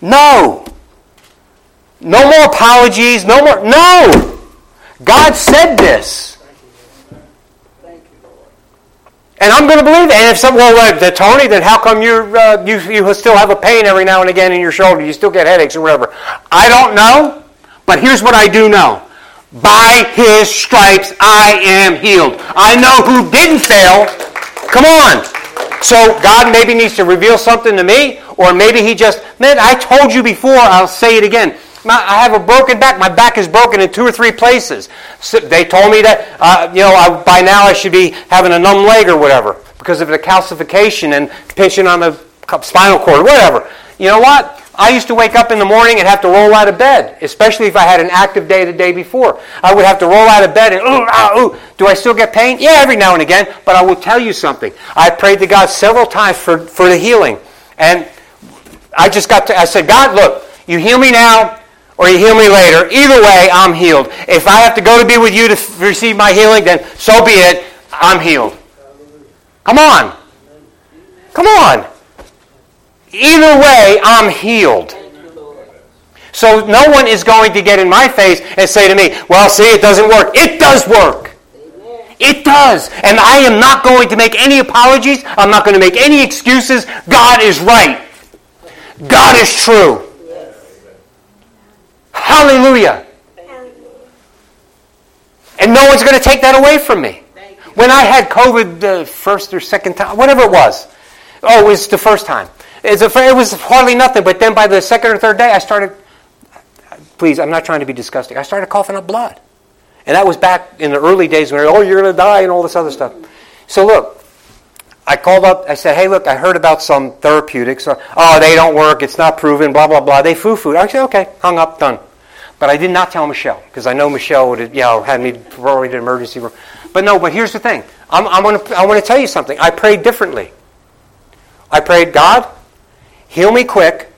No! No more apologies, no more, no! God said this. And I'm going to believe it. And if someone, well, uh, Tony, then how come you uh, you you still have a pain every now and again in your shoulder? You still get headaches or whatever. I don't know, but here's what I do know. By his stripes I am healed. I know who didn't fail. Come on. So God maybe needs to reveal something to me, or maybe he just, man, I told you before, I'll say it again. I have a broken back. My back is broken in two or three places. So they told me that, uh, you know, I, by now I should be having a numb leg or whatever because of the calcification and pinching on the spinal cord or whatever. You know what? I used to wake up in the morning and have to roll out of bed, especially if I had an active day the day before. I would have to roll out of bed and, ooh, ah, ooh. Do I still get pain? Yeah, every now and again. But I will tell you something. I prayed to God several times for, for the healing. And I just got to, I said, God, look, you heal me now or you heal me later. Either way, I'm healed. If I have to go to be with you to receive my healing, then so be it. I'm healed. Come on. Come on. Either way, I'm healed. So no one is going to get in my face and say to me, well, see, it doesn't work. It does work. It does. And I am not going to make any apologies. I'm not going to make any excuses. God is right. God is true. Hallelujah. And no one's going to take that away from me. When I had COVID the first or second time, whatever it was, oh, it was the first time. It was hardly nothing, but then by the second or third day, I started, please, I'm not trying to be disgusting, I started coughing up blood. And that was back in the early days when, oh, you're going to die and all this other stuff. So look, I called up, I said, hey, look, I heard about some therapeutics. Uh, oh, they don't work, it's not proven, blah, blah, blah. They foo-fooed. I said, okay, hung up, done. But I did not tell Michelle because I know Michelle would have, you know, had me forwarded to emergency room. But no, but here's the thing. I'm, I'm gonna, I want to tell you something. I prayed differently. I prayed, God, heal me quick.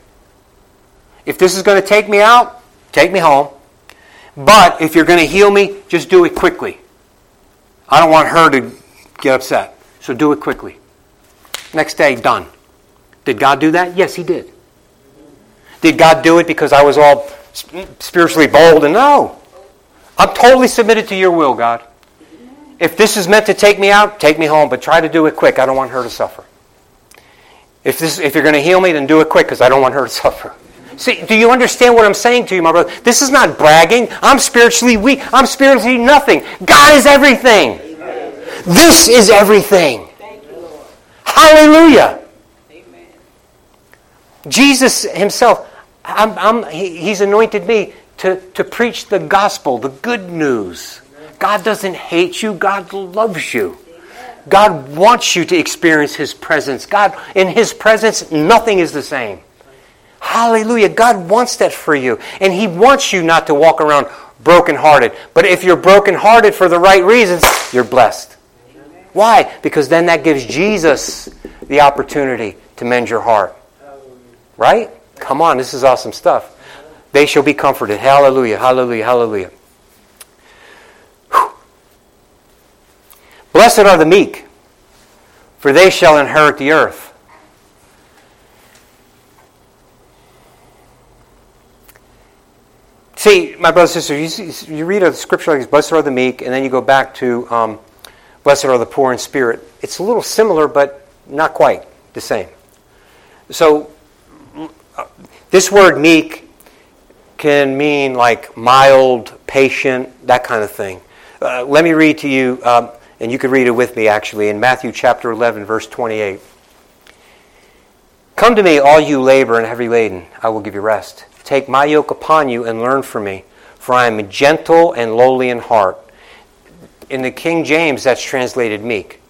If this is going to take me out, take me home. But if you're going to heal me, just do it quickly. I don't want her to get upset. So do it quickly. Next day, done. Did God do that? Yes, He did. Did God do it because I was all spiritually bold and no. I'm totally submitted to your will, God. If this is meant to take me out, take me home, but try to do it quick. I don't want her to suffer. If, this, if you're going to heal me, then do it quick because I don't want her to suffer. See, do you understand what I'm saying to you, my brother? This is not bragging. I'm spiritually weak. I'm spiritually nothing. God is everything. Amen. This is everything. You, Hallelujah. Amen. Jesus himself, I'm, I'm, he, he's anointed me to, to preach the gospel, the good news. God doesn't hate you, God loves you. God wants you to experience His presence. God, in His presence, nothing is the same. Hallelujah. God wants that for you. And He wants you not to walk around brokenhearted. But if you're brokenhearted for the right reasons, you're blessed. Why? Because then that gives Jesus the opportunity to mend your heart. Right? Come on, this is awesome stuff. They shall be comforted. Hallelujah, hallelujah, hallelujah. Blessed are the meek, for they shall inherit the earth. See, my brothers and sisters, you, you read a scripture like this, blessed are the meek, and then you go back to um, blessed are the poor in spirit. It's a little similar, but not quite the same. So this word meek can mean like mild, patient, that kind of thing. Uh, let me read to you, um, and you can read it with me actually, in Matthew chapter 11, verse 28. Come to me, all you labor and heavy laden, I will give you rest. Take my yoke upon you and learn from me, for I am gentle and lowly in heart. In the King James, that's translated meek.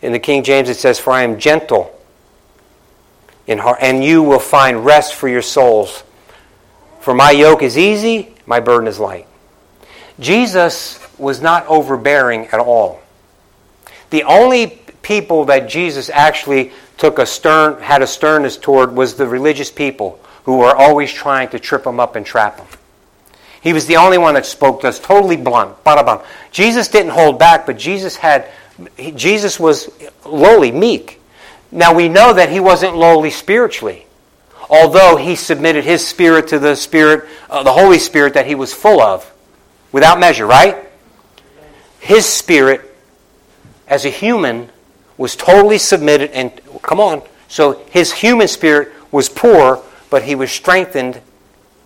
In the King James, it says, For I am gentle in heart, and you will find rest for your souls. For my yoke is easy, my burden is light. Jesus was not overbearing at all. The only people that Jesus actually took a stern, had a sternness toward was the religious people who were always trying to trip him up and trap him. He was the only one that spoke to us totally blunt. Bada Jesus didn't hold back, but Jesus had Jesus was lowly, meek. Now we know that he wasn't lowly spiritually, although he submitted his spirit to the spirit, uh, the Holy Spirit that he was full of, without measure, right? His spirit, as a human, was totally submitted and come on. So his human spirit was poor, but he was strengthened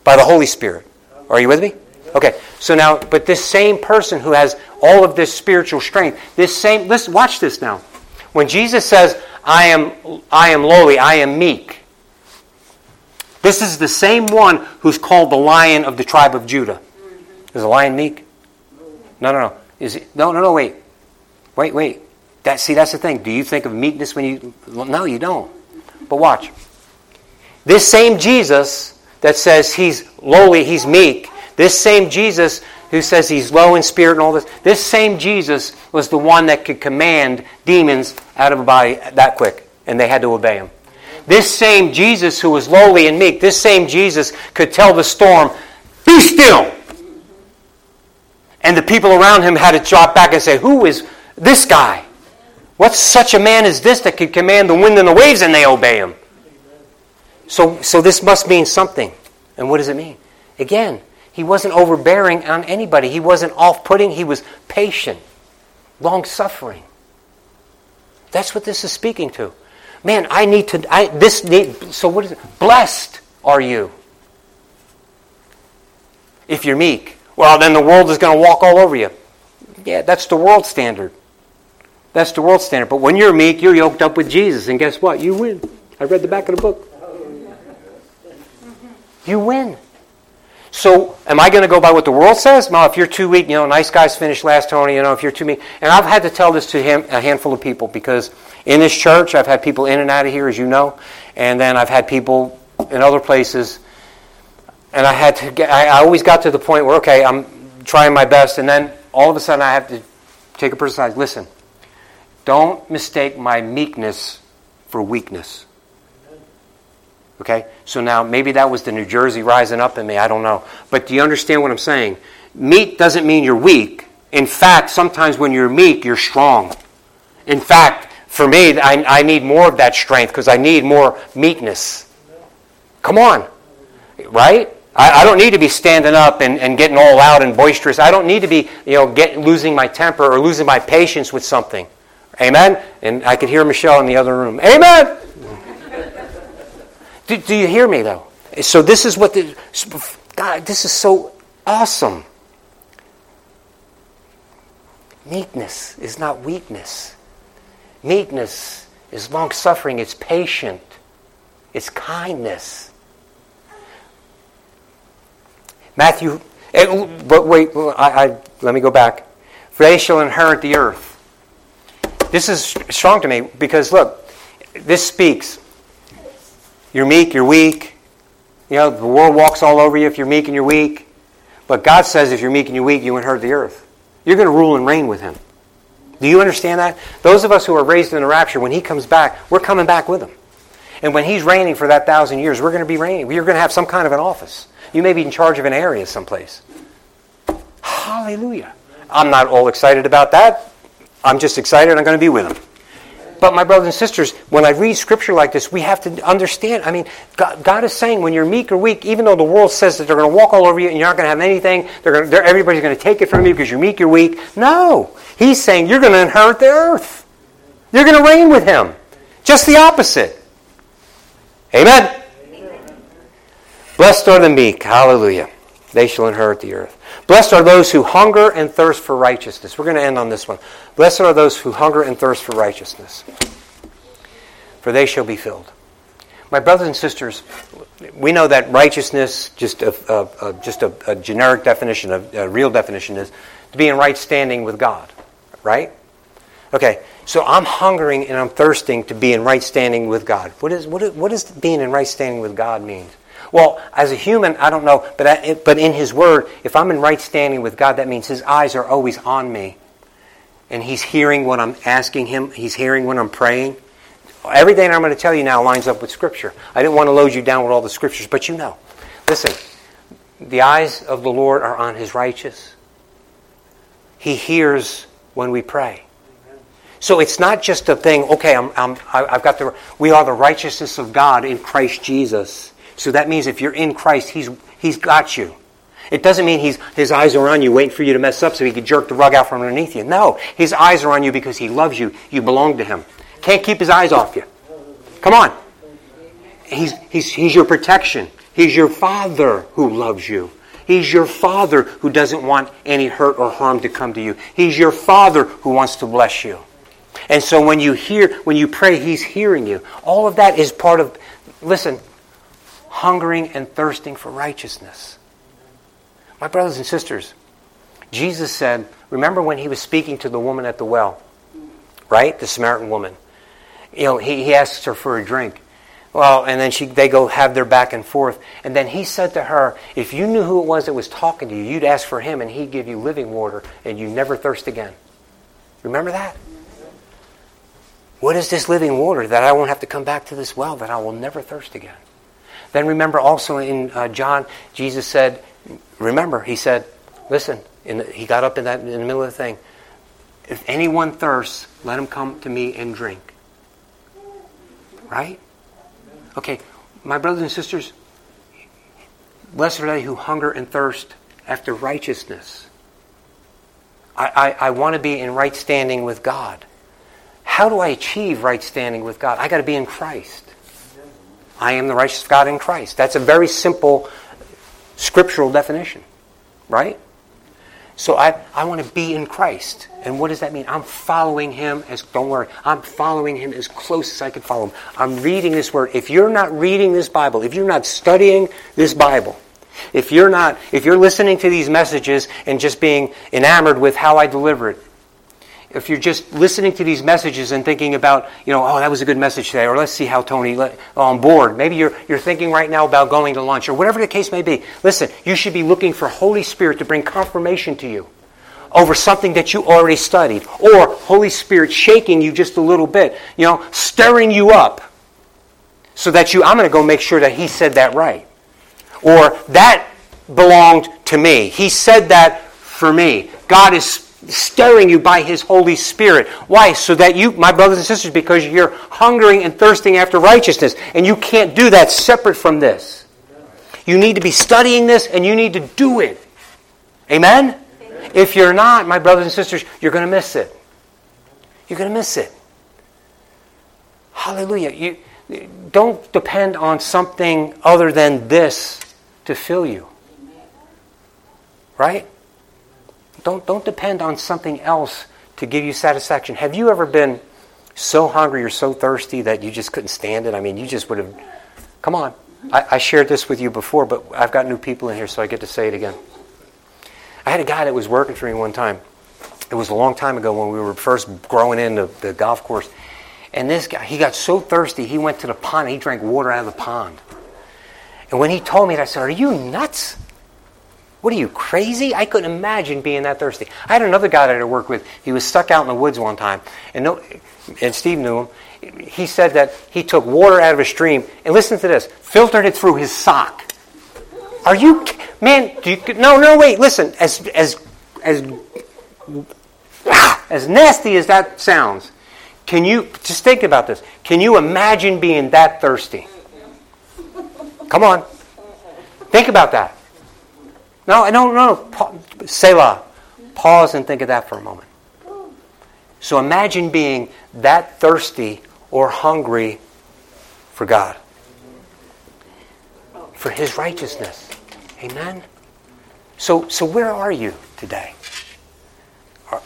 by the Holy Spirit. Are you with me? Okay. So now, but this same person who has all of this spiritual strength, this same, listen, watch this now. When Jesus says, I am, I am lowly, I am meek. This is the same one who's called the lion of the tribe of Judah. Is a lion meek? No, no, no. Is it, no, no, no, wait. Wait, wait. That, see, that's the thing. Do you think of meekness when you. No, you don't. But watch. This same Jesus that says he's lowly, he's meek, this same Jesus who says he's low in spirit and all this. This same Jesus was the one that could command demons out of a body that quick, and they had to obey him. This same Jesus who was lowly and meek, this same Jesus could tell the storm, Be still! And the people around him had to drop back and say, Who is this guy? What's such a man as this that could command the wind and the waves and they obey him? So, so this must mean something. And what does it mean? Again, he wasn't overbearing on anybody. He wasn't off putting. He was patient, long suffering. That's what this is speaking to. Man, I need to. I, this need, so what is it? Blessed are you if you're meek. Well, then the world is going to walk all over you. Yeah, that's the world standard. That's the world standard. But when you're meek, you're yoked up with Jesus, and guess what? You win. I read the back of the book. You win. So, am I going to go by what the world says? No, if you're too weak, you know, nice guys finished last, Tony, you know, if you're too meek. And I've had to tell this to him, a handful of people because in this church, I've had people in and out of here, as you know, and then I've had people in other places. And I had to get, I always got to the point where, okay, I'm trying my best, and then all of a sudden I have to take a person aside. Listen, don't mistake my meekness for weakness. Okay? So now maybe that was the New Jersey rising up in me. I don't know. But do you understand what I'm saying? Meek doesn't mean you're weak. In fact, sometimes when you're meek, you're strong. In fact, for me, I, I need more of that strength because I need more meekness. Come on. Right? I, I, don't need to be standing up and, and getting all loud and boisterous. I don't need to be, you know, get, losing my temper or losing my patience with something. Amen? And I could hear Michelle in the other room. Amen! do, do you hear me, though? So this is what the... God, this is so awesome. Meekness is not weakness. Meekness is long suffering, it's patient, it's kindness. Matthew, eh, but wait, I, I, let me go back. For they shall inherit the earth. This is strong to me because, look, this speaks. You're meek, you're weak. You know, the world walks all over you if you're meek and you're weak. But God says if you're meek and you're weak, you inherit the earth. You're going to rule and reign with Him. Do you understand that? Those of us who are raised in the rapture, when He comes back, we're coming back with Him. And when He's reigning for that thousand years, we're going to be reigning. We're going to have some kind of an office. You may be in charge of an area someplace. Hallelujah. I'm not all excited about that. I'm just excited I'm going to be with him. But my brothers and sisters, when I read scripture like this, we have to understand. I mean, God, God, is saying when you're meek or weak, even though the world says that they're going to walk all over you and you're not going to have anything, they're going to, they're, everybody's going to take it from you because you're meek, you're weak. No, He's saying you're going to inherit the earth. You're going to reign with Him. Just the opposite. Amen. Amen. Blessed are the meek. Hallelujah. They shall inherit the earth. Blessed are those who hunger and thirst for righteousness. We're going to end on this one. Blessed are those who hunger and thirst for righteousness, for they shall be filled. My brothers and sisters, we know that righteousness, just a, a, a just a, a, generic definition, a, real definition, is to be in right standing with God, right? Okay, so I'm hungering and I'm thirsting to be in right standing with God. What, is, what, is, what does being in right standing with God mean? Well, as a human, I don't know, but, I, but in His Word, if I'm in right standing with God, that means His eyes are always on me. And He's hearing what I'm asking Him, He's hearing when I'm praying. Everything I'm going to tell you now lines up with Scripture. I didn't want to load you down with all the Scriptures, but you know. Listen, the eyes of the Lord are on His righteous. He hears when we pray. So it's not just a thing, okay, I'm, I'm, I've got the, we are the righteousness of God in Christ Jesus. So that means if you're in Christ, He's, he's got you. It doesn't mean he's, his eyes are on you waiting for you to mess up so he can jerk the rug out from underneath you. No, his eyes are on you because he loves you. You belong to him. Can't keep his eyes off you. Come on. He's, he's, he's your protection. He's your father who loves you. He's your father who doesn't want any hurt or harm to come to you. He's your father who wants to bless you. And so when you hear, when you pray, he's hearing you. All of that is part of, listen, hungering and thirsting for righteousness. My brothers and sisters, Jesus said, remember when he was speaking to the woman at the well, right? The Samaritan woman. You know, he, he asks her for a drink. Well, and then she, they go have their back and forth. And then he said to her, If you knew who it was that was talking to you, you'd ask for him and he'd give you living water and you never thirst again. Remember that? What is this living water that I won't have to come back to this well, that I will never thirst again? Then remember also in uh, John, Jesus said, remember, he said, listen, he got up in, that, in the middle of the thing, If anyone thirsts, let him come to me and drink. Right? Okay, my brothers and sisters, blessed are they who hunger and thirst after righteousness. I, I, I want to be in right standing with God. How do I achieve right standing with God? I got to be in Christ. I am the righteous God in Christ. That's a very simple scriptural definition, right? So I, I want to be in Christ. And what does that mean? I'm following him as, don't worry, I'm following him as close as I can follow him. I'm reading this word. If you're not reading this Bible, if you're not studying this Bible, if you're not, if you're listening to these messages and just being enamored with how I deliver it, if you're just listening to these messages and thinking about, you know, oh, that was a good message today, or let's see how Tony let, on oh, board. Maybe you're, you're thinking right now about going to lunch, or whatever the case may be. Listen, you should be looking for Holy Spirit to bring confirmation to you over something that you already studied, or Holy Spirit shaking you just a little bit, you know, stirring you up so that you, I'm going to go make sure that he said that right. Or that belonged to me. He said that for me. God is stirring you by His Holy Spirit. Why? So that you, my brothers and sisters, because you're hungering and thirsting after righteousness. And you can't do that separate from this. You need to be studying this and you need to do it. Amen? If you're not, my brothers and sisters, you're going to miss it. You're going to miss it. Hallelujah. You, don't depend on something other than this to fill you. Right? Don't, don't depend on something else to give you satisfaction. Have you ever been so hungry or so thirsty that you just couldn't stand it? I mean, you just would have. Come on. I, I shared this with you before, but I've got new people in here, so I get to say it again. I had a guy that was working for me one time. It was a long time ago when we were first growing into the golf course. And this guy, he got so thirsty, he went to the pond he drank water out of the pond. And when he told me that, I said, Are you nuts? What are you, crazy? I couldn't imagine being that thirsty. I had another guy that I worked with. He was stuck out in the woods one time, and, no, and Steve knew him. He said that he took water out of a stream, and listen to this, filtered it through his sock. Are you, man, you, no, no, wait, listen, as, as, as, ah, as nasty as that sounds, can you, just think about this, can you imagine being that thirsty? Come on. Think about that. No, no, no, no. Selah. Pause and think of that for a moment. So imagine being that thirsty or hungry for God, for His righteousness. Amen? So, so where are you today?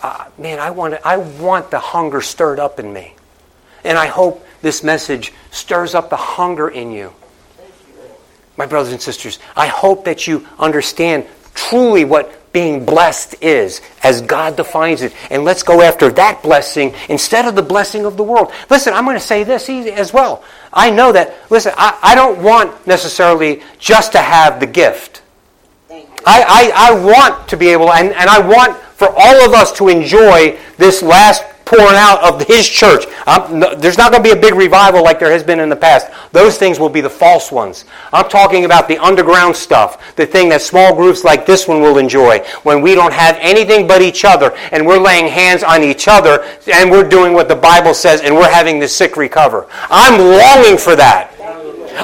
Uh, man, I want, I want the hunger stirred up in me. And I hope this message stirs up the hunger in you. My brothers and sisters, I hope that you understand truly what being blessed is as God defines it. And let's go after that blessing instead of the blessing of the world. Listen, I'm going to say this as well. I know that, listen, I, I don't want necessarily just to have the gift. I, I, I want to be able, and, and I want for all of us to enjoy this last pouring out of his church. There's not going to be a big revival like there has been in the past. Those things will be the false ones. I'm talking about the underground stuff, the thing that small groups like this one will enjoy, when we don't have anything but each other, and we're laying hands on each other, and we're doing what the Bible says, and we're having the sick recover. I'm longing for that.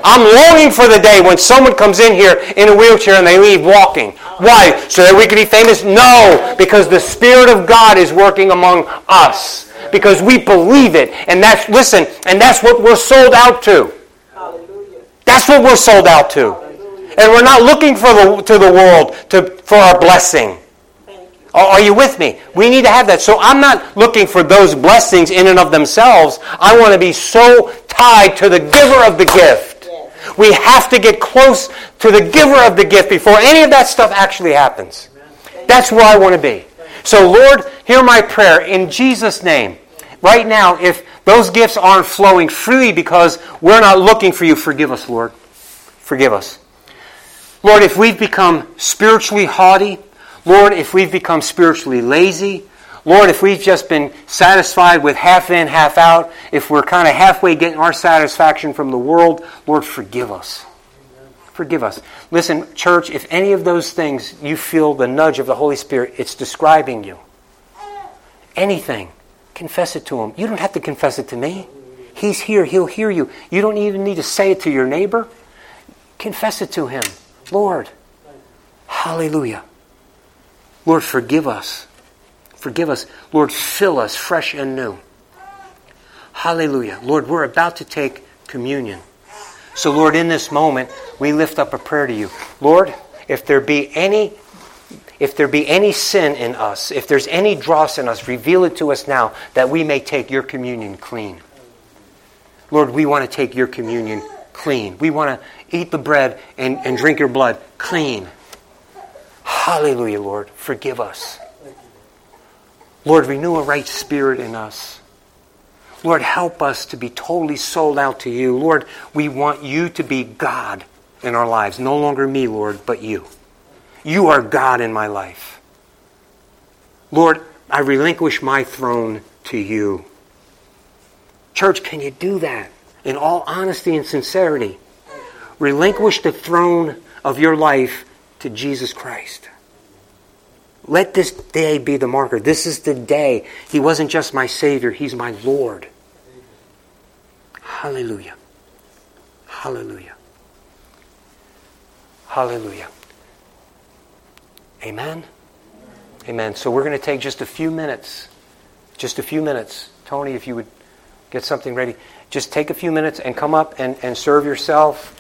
I'm longing for the day when someone comes in here in a wheelchair and they leave walking. Why? So that we can be famous? No, because the Spirit of God is working among us. Because we believe it. And that's, listen, and that's what we're sold out to. That's what we're sold out to. And we're not looking for the, to the world to, for our blessing. Are you with me? We need to have that. So I'm not looking for those blessings in and of themselves. I want to be so tied to the giver of the gift we have to get close to the giver of the gift before any of that stuff actually happens. That's where I want to be. So, Lord, hear my prayer in Jesus' name. Right now, if those gifts aren't flowing freely because we're not looking for you, forgive us, Lord. Forgive us. Lord, if we've become spiritually haughty, Lord, if we've become spiritually lazy, Lord, if we've just been satisfied with half in, half out, if we're kind of halfway getting our satisfaction from the world, Lord, forgive us. Forgive us. Listen, church, if any of those things you feel the nudge of the Holy Spirit, it's describing you. anything, confess it to Him. You don't have to confess it to me. He's here. He'll hear you. You don't even need to say it to your neighbor. Confess it to Him. Lord, hallelujah. Lord, forgive us. Forgive us. Lord, fill us fresh and new. Hallelujah. Lord, we're about to take communion. So, Lord, in this moment, we lift up a prayer to you. Lord, if there be any if there be any sin in us, if there's any dross in us, reveal it to us now that we may take your communion clean. Lord, we want to take your communion clean. We want to eat the bread and, and drink your blood clean. Hallelujah, Lord. Forgive us. Lord, renew a right spirit in us. Lord, help us to be totally sold out to you. Lord, we want you to be God in our lives. No longer me, Lord, but you. You are God in my life. Lord, I relinquish my throne to you. Church, can you do that in all honesty and sincerity? Relinquish the throne of your life to Jesus Christ. Let this day be the marker. This is the day. He wasn't just my Savior, He's my Lord. Hallelujah. Hallelujah. Hallelujah. Amen? Amen. So we're going to take just a few minutes. Just a few minutes. Tony, if you would get something ready. Just take a few minutes and come up and, and serve yourself.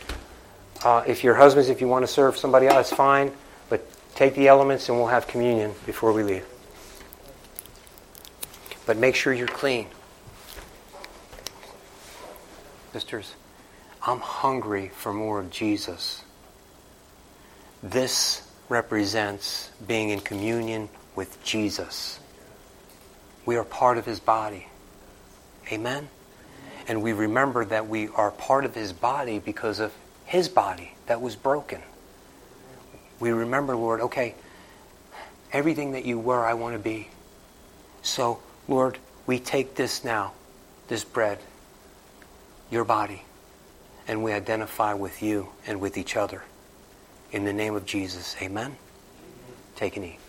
Uh, if your husbands, if you want to serve somebody else, fine. Take the elements and we'll have communion before we leave. But make sure you're clean. Sisters, I'm hungry for more of Jesus. This represents being in communion with Jesus. We are part of his body. Amen? And we remember that we are part of his body because of his body that was broken. We remember, Lord, okay, everything that you were, I want to be. So, Lord, we take this now, this bread, your body, and we identify with you and with each other. In the name of Jesus, amen? Take and eat.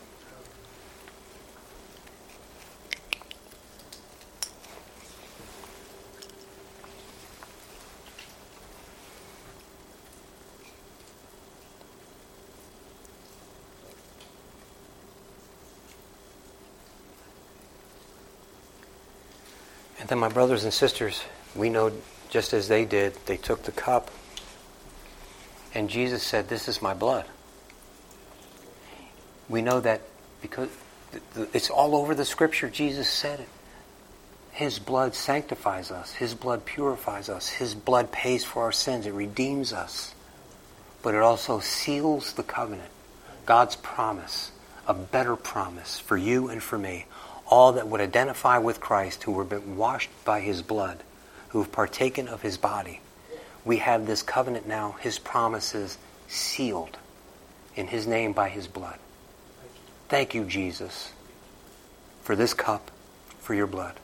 Then, my brothers and sisters, we know just as they did, they took the cup and Jesus said, This is my blood. We know that because it's all over the scripture. Jesus said it. His blood sanctifies us. His blood purifies us. His blood pays for our sins. It redeems us. But it also seals the covenant. God's promise, a better promise for you and for me. All that would identify with Christ, who were been washed by his blood, who have partaken of his body we have this covenant now, his promises sealed in his name by his blood. Thank you, Jesus, for this cup, for your blood.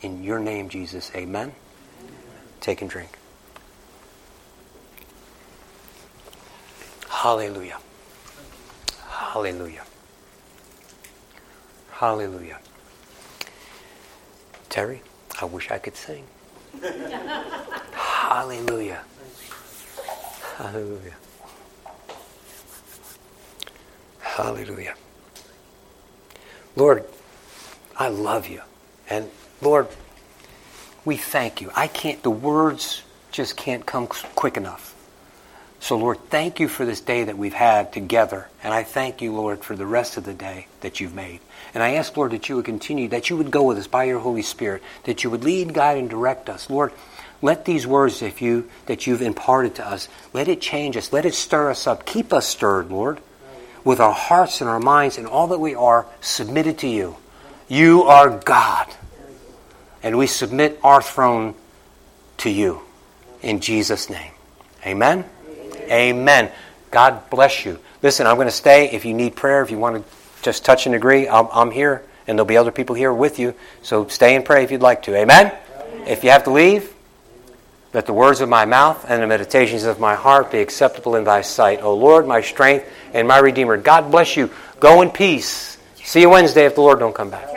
In your name, Jesus, amen. Take and drink. Hallelujah. Hallelujah. Hallelujah. Terry, I wish I could sing. Hallelujah. Hallelujah. Hallelujah. Lord, I love you. And Lord, we thank you. I can't, the words just can't come quick enough. So, Lord, thank you for this day that we've had together. And I thank you, Lord, for the rest of the day that you've made. And I ask, Lord, that you would continue, that you would go with us by your Holy Spirit, that you would lead, guide, and direct us. Lord, let these words if you, that you've imparted to us, let it change us. Let it stir us up. Keep us stirred, Lord, with our hearts and our minds and all that we are submitted to you. You are God. And we submit our throne to you. In Jesus' name. Amen. Amen. God bless you. Listen, I'm going to stay. If you need prayer, if you want to just touch and agree, I'm, I'm here. And there'll be other people here with you. So stay and pray if you'd like to. Amen? Amen. If you have to leave, let the words of my mouth and the meditations of my heart be acceptable in thy sight. O Lord, my strength and my redeemer. God bless you. Go in peace. See you Wednesday if the Lord don't come back.